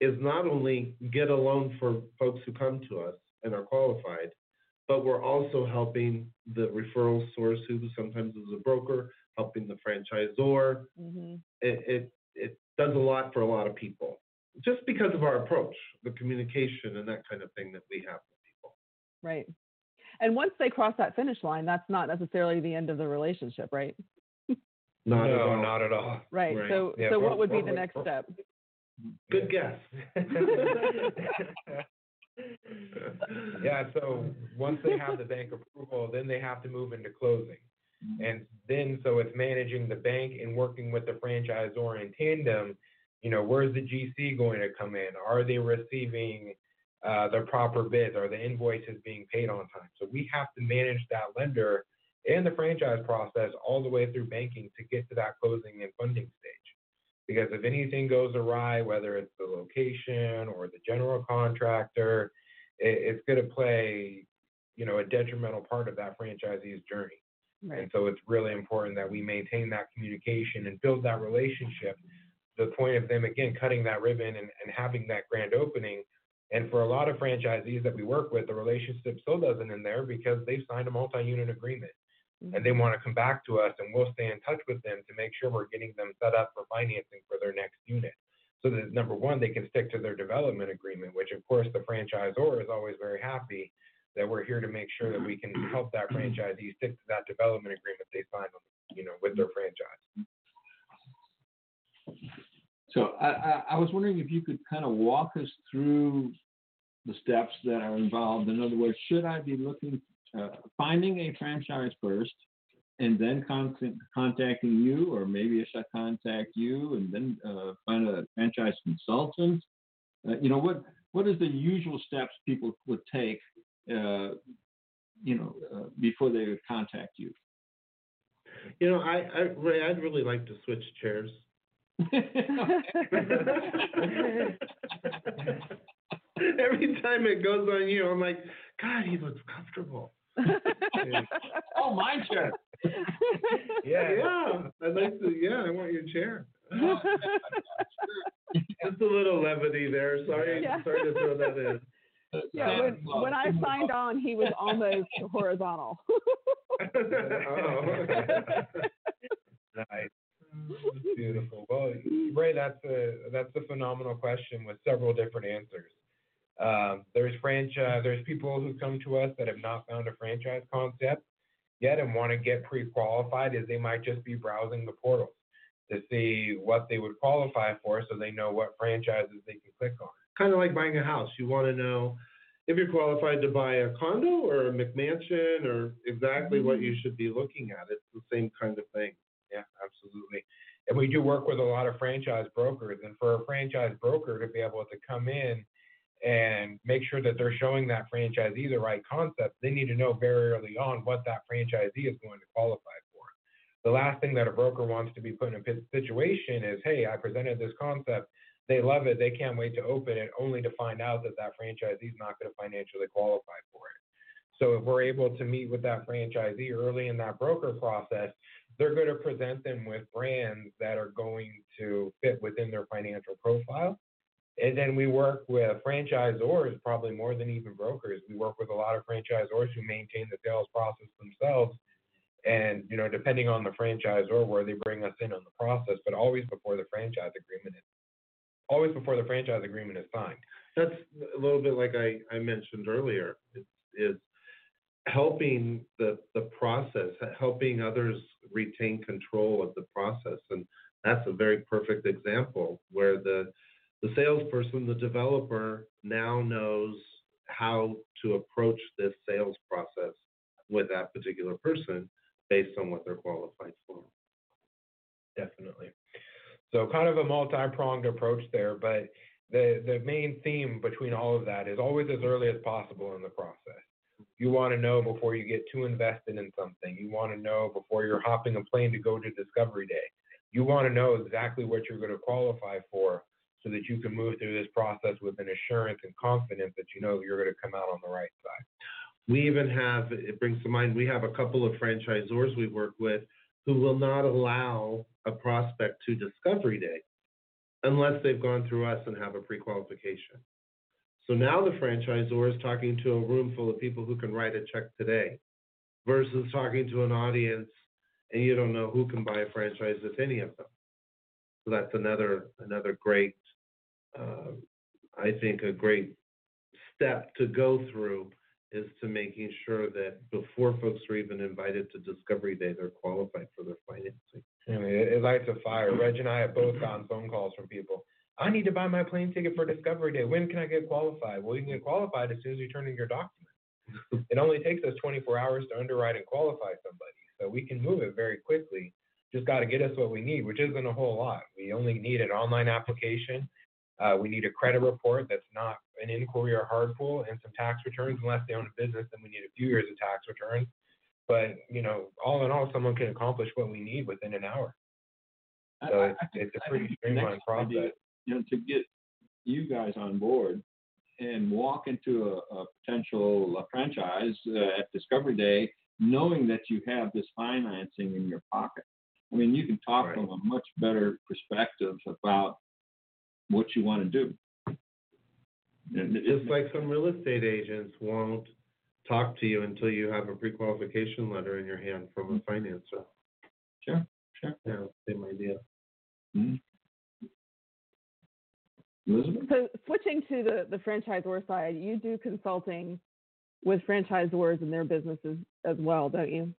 is not only get a loan for folks who come to us and are qualified, but we're also helping the referral source who sometimes is a broker, helping the franchisor. Mhm. It, it, it does a lot for a lot of people just because of our approach, the communication and that kind of thing that we have with people. Right. And once they cross that finish line, that's not necessarily the end of the relationship, right? Not at no, all. not at all. Right. Right. So Yeah, so what would be the next step? Good guess. yeah, so once they have the bank approval, then they have to move into closing. And then, so it's managing the bank and working with the franchisor in tandem. You know, where's the GC going to come in? Are they receiving uh, the proper bids? Are the invoices being paid on time? So we have to manage that lender and the franchise process all the way through banking to get to that closing and funding stage. Because if anything goes awry, whether it's the location or the general contractor, it, it's going to play, you know, a detrimental part of that franchisee's journey. Right. And so it's really important that we maintain that communication and build that relationship the point of them, again, cutting that ribbon and, and having that grand opening. And for a lot of franchisees that we work with, the relationship still doesn't end there because they've signed a multi unit agreement and they mm-hmm. want to come back to us and we'll stay in touch with them to make sure we're getting them set up for financing for their next unit. So that number one, they can stick to their development agreement, which of course the franchisor is always very happy that we're here to make sure that we can help that mm-hmm. franchisee stick to that development agreement they signed, you know, with their franchise. So I, I, was wondering if you could kind of walk us through the steps that are involved. In other words, should I be looking, uh, finding a franchise first and then con- contacting you, or maybe I should contact you and then uh, find a franchise consultant? Uh, you know, what, what is the usual steps people would take, uh, you know, uh, before they would contact you? You know, I, I Ray, I'd really like to switch chairs. Every time it goes on you, I'm like, God, he looks comfortable. oh, my chair. Yeah. Yeah, I'd like to. Yeah, I want your chair. Just a little levity there. Sorry, Yeah. sorry to throw that in. yeah, when, when I signed on, he was almost horizontal. Oh. Nice. Beautiful. Well, Ray, that's a that's a phenomenal question with several different answers. Um, there's franchise. There's people who come to us that have not found a franchise concept yet and want to get pre-qualified, as they might just be browsing the portals to see what they would qualify for, so they know what franchises they can click on. kind of like buying a house. You want to know if you're qualified to buy a condo or a McMansion or exactly what you should be looking at. It's the same kind of thing. Yeah, absolutely. And we do work with a lot of franchise brokers. And for a franchise broker to be able to come in and make sure that they're showing that franchisee the right concept, they need to know very early on what that franchisee is going to qualify for. The last thing that a broker wants to be put in a situation is, hey, I presented this concept. They love it. They can't wait to open it, only to find out that that franchisee is not going to financially qualify for it. So if we're able to meet with that franchisee early in that broker process, they're going to present them with brands that are going to fit within their financial profile. And then we work with franchisors, probably more than even brokers. We work with a lot of franchisors who maintain the sales process themselves. And, you know, depending on the franchisor, where they bring us in on the process, but always before the franchise agreement is, always before the franchise agreement is signed. That's a little bit like I, I mentioned earlier. Is, is helping the the process, helping others retain control of the process, and that's a very perfect example where the the salesperson, the developer, now knows how to approach this sales process with that particular person based on what they're qualified for. Definitely. So kind of a multi-pronged approach there, but the the main theme between all of that is always as early as possible in the process. You want to know before you get too invested in something. You want to know before you're hopping a plane to go to Discovery Day. You want to know exactly what you're going to qualify for so that you can move through this process with an assurance and confidence that you know you're going to come out on the right side. We even have, it brings to mind, we have a couple of franchisors we work with who will not allow a prospect to Discovery Day unless they've gone through us and have a pre-qualification. So now the franchisor is talking to a room full of people who can write a check today versus talking to an audience and you don't know who can buy a franchise if any of them. So that's another another great, uh, I think, a great step to go through is to making sure that before folks are even invited to Discovery Day, they're qualified for their financing. Mean, it, it lights a fire. Reg and I have both gotten phone calls from people. I need to buy my plane ticket for Discovery Day. When can I get qualified? Well, you can get qualified as soon as you turn in your documents. it only takes us 24 hours to underwrite and qualify somebody, so we can move it very quickly. Just got to get us what we need, which isn't a whole lot. We only need an online application. Uh, we need a credit report that's not an inquiry or hard pull, and some tax returns. Unless they own a business, then we need a few years of tax returns. But you know, all in all, someone can accomplish what we need within an hour. So I- it's, I think- it's a pretty think the next streamlined process. You know, to get you guys on board and walk into a, a potential franchise uh, at Discovery Day, knowing that you have this financing in your pocket. I mean, you can talk Right. from a much better perspective about what you want to do. Just like some real estate agents won't talk to you until you have a pre-qualification letter in your hand from a financer. Sure, sure. Yeah, same idea. Elizabeth? So switching to the, the franchisor side, you do consulting with franchisors and their businesses as well, don't you?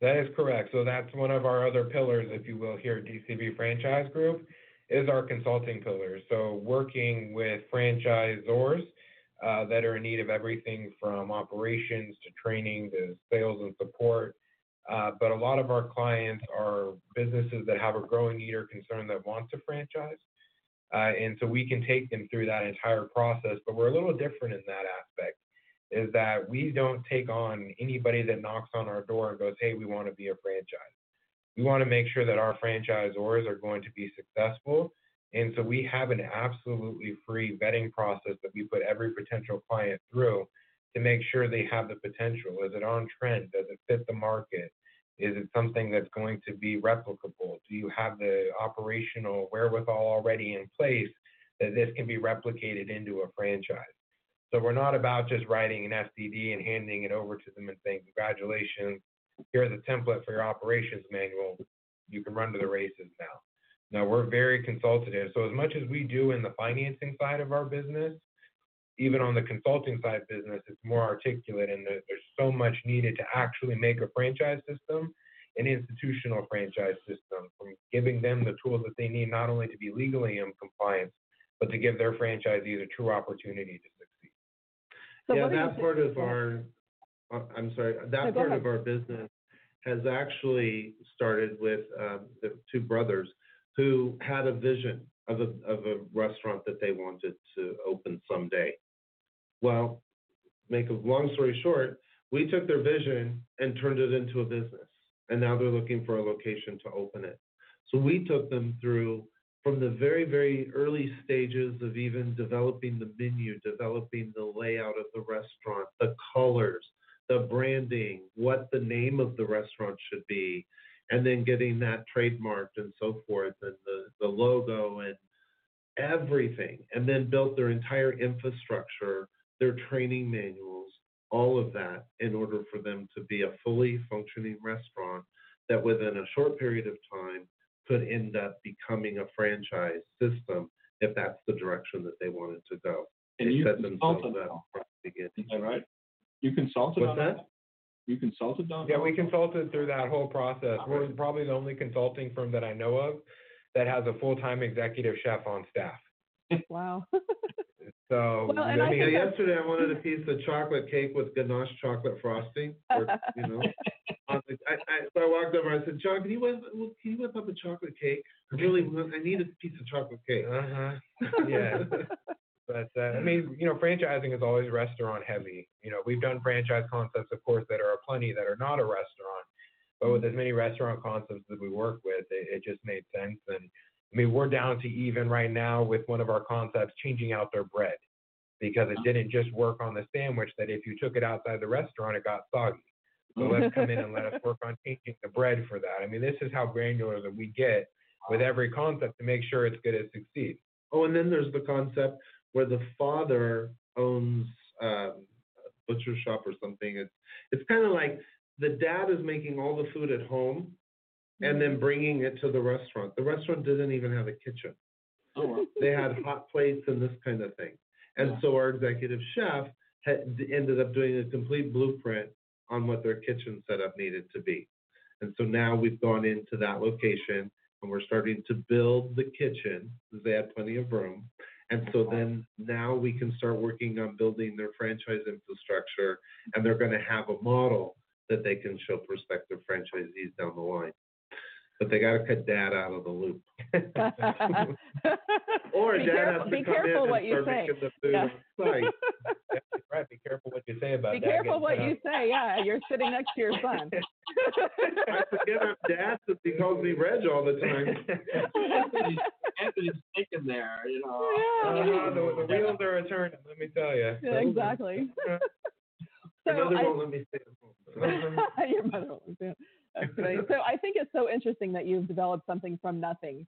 That is correct. So that's one of our other pillars, if you will, here at DCB Franchise Group, is our consulting pillar. So working with franchisors uh, that are in need of everything from operations to training to sales and support. Uh, but a lot of our clients are businesses that have a growing need or concern that want to franchise. Uh, and so we can take them through that entire process, but we're a little different in that aspect is that we don't take on anybody that knocks on our door and goes, hey, we want to be a franchise. We want to make sure that our franchisors are going to be successful. And so we have an absolutely free vetting process that we put every potential client through to make sure they have the potential. Is it on trend? Does it fit the market? Is it something that's going to be replicable? Do you have the operational wherewithal already in place that this can be replicated into a franchise? So we're not about just writing an FDD and handing it over to them and saying, congratulations, here's a template for your operations manual. You can run to the races now. No, we're very consultative. So as much as we do in the financing side of our business, even on the consulting side business, it's more articulate and there- there's so much needed to actually make a franchise system an institutional franchise system from giving them the tools that they need not only to be legally in compliance, but to give their franchisees a true opportunity to succeed. So Yeah, what are you that part of our, uh, I'm sorry, that go part ahead. of our business has actually started with um, the two brothers who had a vision of a, of a restaurant that they wanted to open someday. Well, make a long story short, we took their vision and turned it into a business. And now they're looking for a location to open it. So we took them through from the very, very early stages of even developing the menu, developing the layout of the restaurant, the colors, the branding, what the name of the restaurant should be, and then getting that trademarked and so forth, and the, the logo and everything, and then built their entire infrastructure, their training manuals, all of that in order for them to be a fully functioning restaurant that within a short period of time could end up becoming a franchise system if that's the direction that they wanted to go. And They you set themselves consulted up on from the beginning. Is that right? You consulted What's on that? that? You consulted on? Yeah, we consulted through that whole process. We're probably the only consulting firm that I know of that has a full-time executive chef on staff. Wow. So Well, and I mean, think Yeah, that's- yesterday I wanted a piece of chocolate cake with ganache chocolate frosting, or, you know. the- I, I, so I walked over, I said, John, can you whip, can you whip up a chocolate cake? I really, want- I need a piece of chocolate cake. uh-huh. Yeah. But uh, I mean, you know, franchising is always restaurant heavy. You know, we've done franchise concepts, of course, that are plenty that are not a restaurant. But with as many restaurant concepts that we work with, it, it just made sense. And I mean, we're down to even right now with one of our concepts changing out their bread because it didn't just work on the sandwich. That if you took it outside the restaurant, it got soggy. So let's come in and let us work on changing the bread for that. I mean, this is how granular that we get with every concept to make sure it's going to succeed. Oh, and then there's the concept where the father owns um, a butcher shop or something. It's it's kind of like the dad is making all the food at home and then bringing it to the restaurant. The restaurant didn't even have a kitchen. Oh, well. They had hot plates and this kind of thing. And so our executive chef had ended up doing a complete blueprint on what their kitchen setup needed to be. And so now we've gone into that location and we're starting to build the kitchen because they had plenty of room. And so then now we can start working on building their franchise infrastructure and they're going to have a model that they can show prospective franchisees down the line. But they got to cut dad out of the loop. Or be dad careful, has to be come careful in what and you start say. making the food Yeah. on site. Right. Be careful what you say about Be that. careful what you say. Yeah, you're sitting next to your son. I forget I'm dad since he calls me Reg all the time. Anthony's, Anthony's thinking there, you know. Uh-huh, the, the wheels are a turning, let me tell you. Yeah, exactly. So Another I- won't let me stay at home. Your mother won't listen. That's. So I think it's so interesting that you've developed something from nothing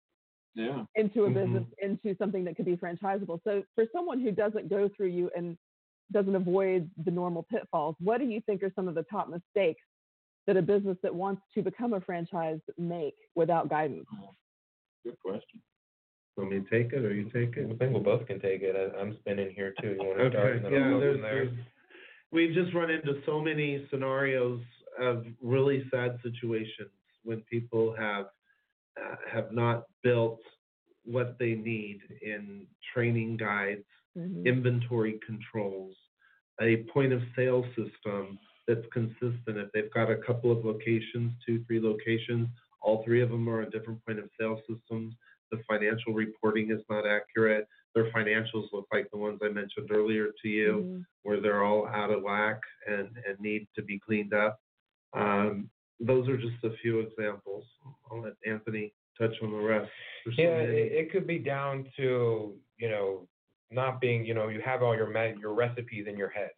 Yeah. into a Mhm. business, into something that could be franchisable. So for someone who doesn't go through you and doesn't avoid the normal pitfalls, what do you think are some of the top mistakes that a business that wants to become a franchise make without guidance? Good question. Want me to take it or you take it? I it? think we both can take it. I, I'm spinning here too. You want to start? Okay, and then yeah, I'll go there's, from there. there's, we've just run into so many scenarios of really sad situations when people have, uh, have not built what they need in training guides, Mhm. inventory controls, a point of sale system that's consistent. If they've got a couple of locations, two, three locations, all three of them are on different point of sale systems. The financial reporting is not accurate. Their financials look like the ones I mentioned earlier to you, Mhm. where they're all out of whack and, and need to be cleaned up. Um, those are just a few examples. I'll let Anthony touch on the rest. Yeah, it, it could be down to you know not being you know you have all your med, your recipes in your head.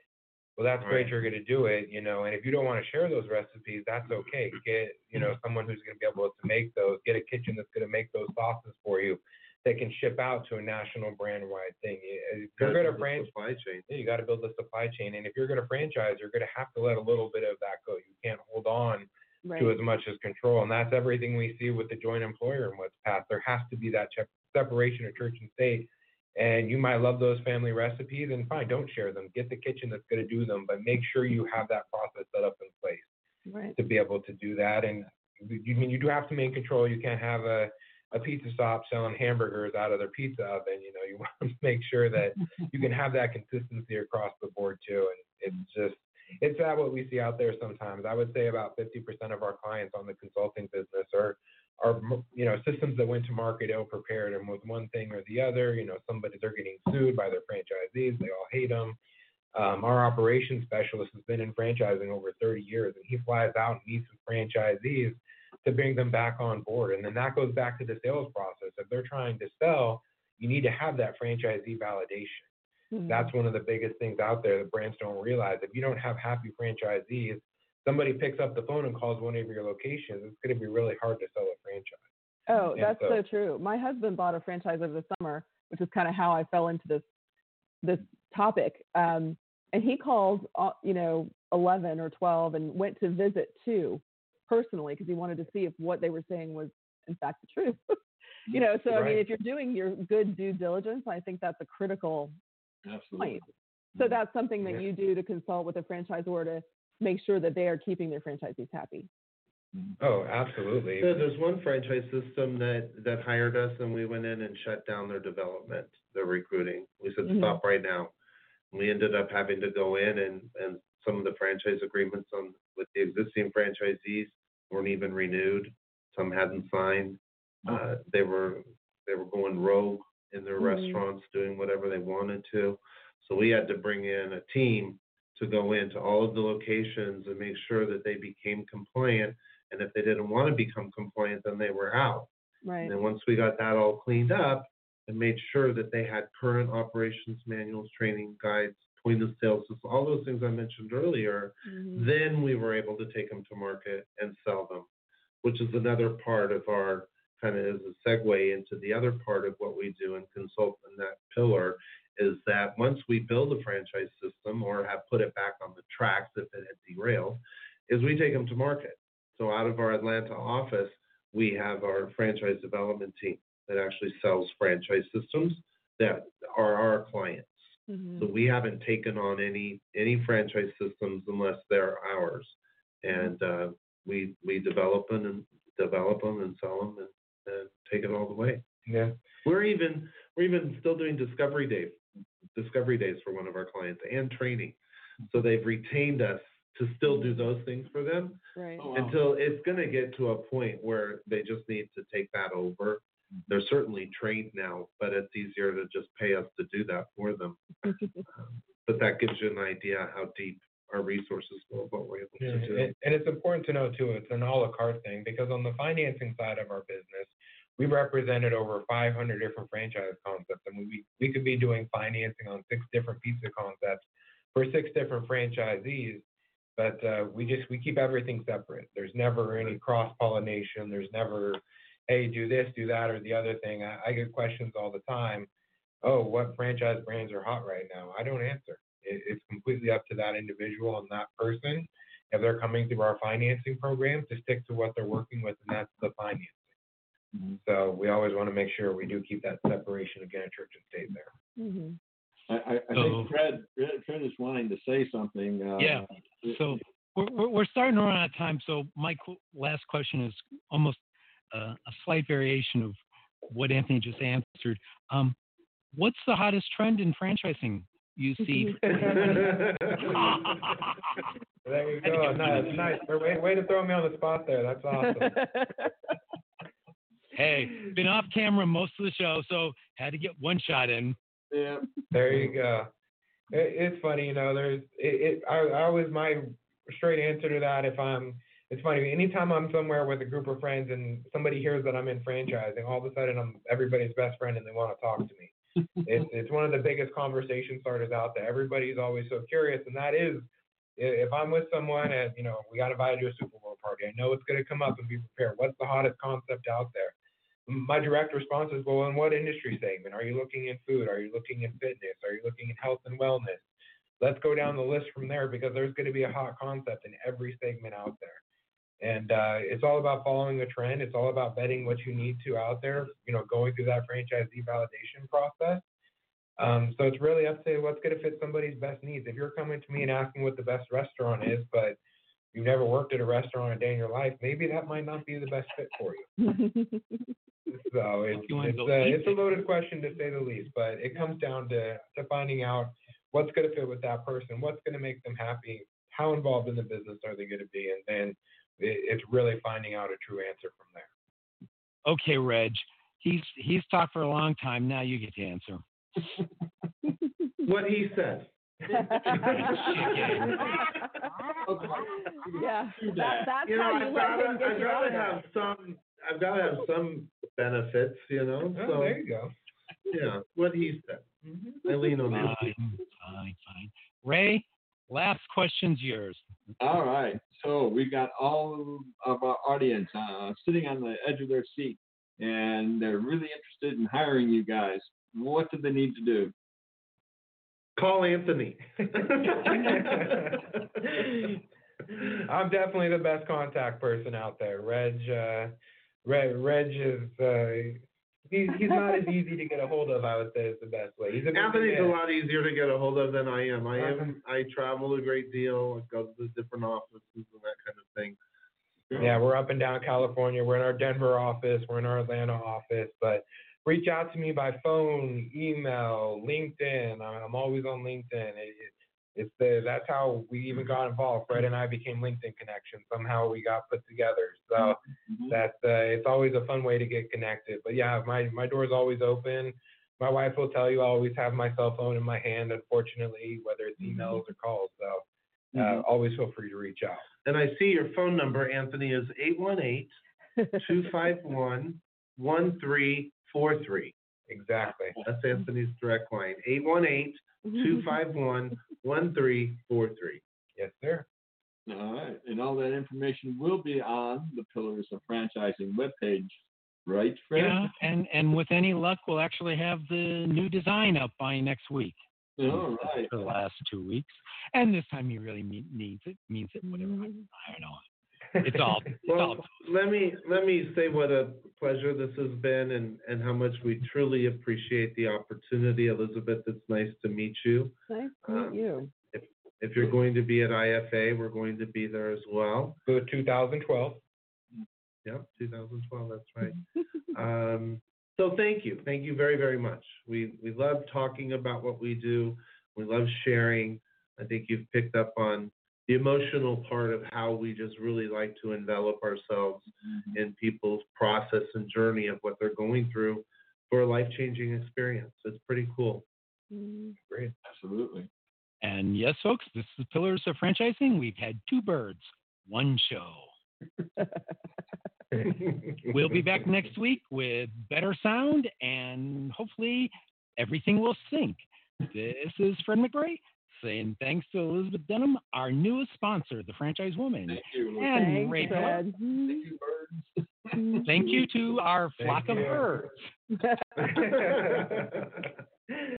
Well, that's great. You're going to do it, you know. And if you don't want to share those recipes, that's okay. Get you know someone who's going to be able to make those. Get a kitchen that's going to make those sauces for you. That can ship out to a national brand wide thing. Uh, if you're going to build franchise. supply chain. Yeah, you got to build the supply chain, and if you're going to franchise, you're going to have to let a little bit of that go. You can't hold on Right. to as much as control, and that's everything we see with the joint employer and what's passed. There has to be that chep- separation of church and state, and you might love those family recipes, and fine, don't share them. Get the kitchen that's going to do them, but make sure you have that process set up in place Right. to be able to do that. And you mean you do have to maintain control. You can't have a a pizza shop selling hamburgers out of their pizza oven. You know, you want to make sure that you can have that consistency across the board too. And it's just it's that what we see out there sometimes. I would say about 50% of our clients on the consulting business are are you know systems that went to market ill prepared and with one thing or the other. You know, somebody they're getting sued by their franchisees. They all hate them. Um, our operations specialist has been in franchising over 30 years, and he flies out and meets with franchisees to bring them back on board. And then that goes back to the sales process. If they're trying to sell, you need to have that franchisee validation. Mhm. That's one of the biggest things out there that brands don't realize. If you don't have happy franchisees, somebody picks up the phone and calls one of your locations, it's going to be really hard to sell a franchise. Oh, And that's so, so- true. My husband bought a franchise over the summer, which is kind of how I fell into this this topic. Um, and he called, uh, you know, 11 or 12 and went to visit two personally because he wanted to see if what they were saying was in fact the truth. you mm, know, so I mean, if you're doing your good due diligence, I think that's a critical Absolutely. point. So mm-hmm. that's something that Yeah. you do to consult with a franchisor to make sure that they are keeping their franchisees happy. Mm-hmm. Oh, absolutely. So there's one franchise system that, that hired us and we went in and shut down their development, their recruiting. We said, Mhm. stop right now. We ended up having to go in and, and some of the franchise agreements on, with the existing franchisees weren't even renewed. Some hadn't signed. Uh, they were, they were going rogue in their Mhm. restaurants, doing whatever they wanted to. So we had to bring in a team to go into all of the locations and make sure that they became compliant. And if they didn't want to become compliant, then they were out. Right. And then once we got that all cleaned up and made sure that they had current operations manuals, training guides, point of sales, system, all those things I mentioned earlier, Mhm. then we were able to take them to market and sell them, which is another part of our kind of as a segue into the other part of what we do and consult in that pillar is that once we build a franchise system or have put it back on the tracks if it had derailed, is we take them to market. So out of our Atlanta office, we have our franchise development team that actually sells franchise systems that are our clients. Mhm. So we haven't taken on any, any franchise systems unless they're ours. And, uh, we, we develop them and develop them and sell them and, and take it all the way. Yeah. We're even, we're even still doing discovery day, discovery days for one of our clients and training. So they've retained us to still do those things for them Right. Oh, wow. until it's gonna get to a point where they just need to take that over. They're certainly trained now, but it's easier to just pay us to do that for them. Um, But that gives you an idea how deep our resources go, what we're able Yeah, to do. and, and it's important to know too, it's an à la carte thing because on the financing side of our business, we represented over 500 different franchise concepts, and we we could be doing financing on six different pizza concepts for six different franchisees, but uh, we just we keep everything separate. There's never any cross pollination. There's never, hey, do this, do that, or the other thing. I, I get questions all the time. Oh, what franchise brands are hot right now? I don't answer. It, it's completely up to that individual and that person if they're coming through our financing program to stick to what they're working with, and that's the financing. Mhm. So we always want to make sure we do keep that separation again, church and state there. Mhm. I, I, I So- think Fred, Fred, Fred is wanting to say something. Uh, Yeah. So we're, we're, we're starting to run out of time. So my last question is almost a slight variation of what Anthony just answered. Um, what's the hottest trend in franchising you see? There you go. Nice, nice. Way, way to throw me on the spot there. That's awesome. hey, been off camera most of the show, so had to get one shot in. Yeah. There you go. It, it's funny, you know. There's it. it I, I always my straight answer to that. If I'm, it's funny. Anytime I'm somewhere with a group of friends and somebody hears that I'm in franchising, all of a sudden I'm everybody's best friend and they want to talk to me. it's it's one of the biggest conversation starters out there. Everybody's always so curious, and that is if I'm with someone and you know we got invited to a Super Bowl party, I know it's going to come up and be prepared. What's the hottest concept out there? My direct response is, well, in what industry segment? Are you looking in food? Are you looking in fitness? Are you looking in health and wellness? Let's go down the list from there because there's going to be a hot concept in every segment out there. And uh, it's all about following a trend. It's all about betting what you need to out there, you know, going through that franchisee validation process. Um, so it's really up to what's going to fit somebody's best needs. If you're coming to me and asking what the best restaurant is, but you've never worked at a restaurant a day in your life, maybe that might not be the best fit for you. So it's it's, a, it's a loaded question to say the least, but it comes down to to finding out what's going to fit with that person, what's going to make them happy, how involved in the business are they going to be, and then it's really finding out a true answer from there. Okay, Reg. He's he's talked for a long time. Now you get to answer. What he said. yeah, that, that's You know, how you I've let gotta, him get I've you out of there. have some, I've gotta have some benefits, you know, Oh, so, there you go. yeah, what he said. Mm-hmm. I lean on Fine, him. fine, fine. Ray, last question's yours. All right. So we've got all of our audience uh, sitting on the edge of their seat, and they're really interested in hiring you guys. What do they need to do? Call Anthony. I'm definitely the best contact person out there. Reg, uh, Reg, Reg is uh, he's he's not as easy to get a hold of. I would say is the best way. He's Anthony's a lot easier to get a hold of than I am. I am, I travel a great deal, I go to the different offices and that kind of thing. Yeah, we're up and down California. We're in our Denver office. We're in our Atlanta office. But reach out to me by phone, email, LinkedIn. I'm always on LinkedIn. It, it, it's the that's how we even got involved. Fred and I became LinkedIn connections. Somehow we got put together. So Mhm. that's uh, it's always a fun way to get connected. But yeah, my my door is always open. My wife will tell you I always have my cell phone in my hand. Unfortunately, whether it's emails or calls. So uh, Mhm. always feel free to reach out. And I see your phone number, Anthony, is 818 251 1343. Exactly. That's Anthony's direct line, 818 251 1343. Yes, sir. All right, and all that information will be on the Pillars of Franchising webpage, right, Fred? Yeah, and and with any luck, we'll actually have the new design up by next week. All right. For the last two weeks, and this time he really mean, needs it, means it, whatever. I, I don't know. It's all. It's all Well, let me, let me say what a pleasure this has been and, and how much we truly appreciate the opportunity. Elizabeth, it's nice to meet you. Nice to Um, meet you. If you're going to be at IFA, we're going to be there as well. So 2012. Yep, 2012, that's right. Um, so thank you, thank you very, very much. We, we love talking about what we do. We love sharing. I think you've picked up on the emotional part of how we just really like to envelop ourselves in people's process and journey of what they're going through for a life-changing experience. It's pretty cool. Mm. Great. Absolutely. And yes, folks, this is Pillars of Franchising. We've had two birds, one show. We'll be back next week with better sound and hopefully everything will sync. This is Fred McRae saying thanks to Elizabeth Denham, our newest sponsor, the franchise woman. Thank you. And Thanks, Ray Thank you, birds. Thank you to our Thank flock of you. birds.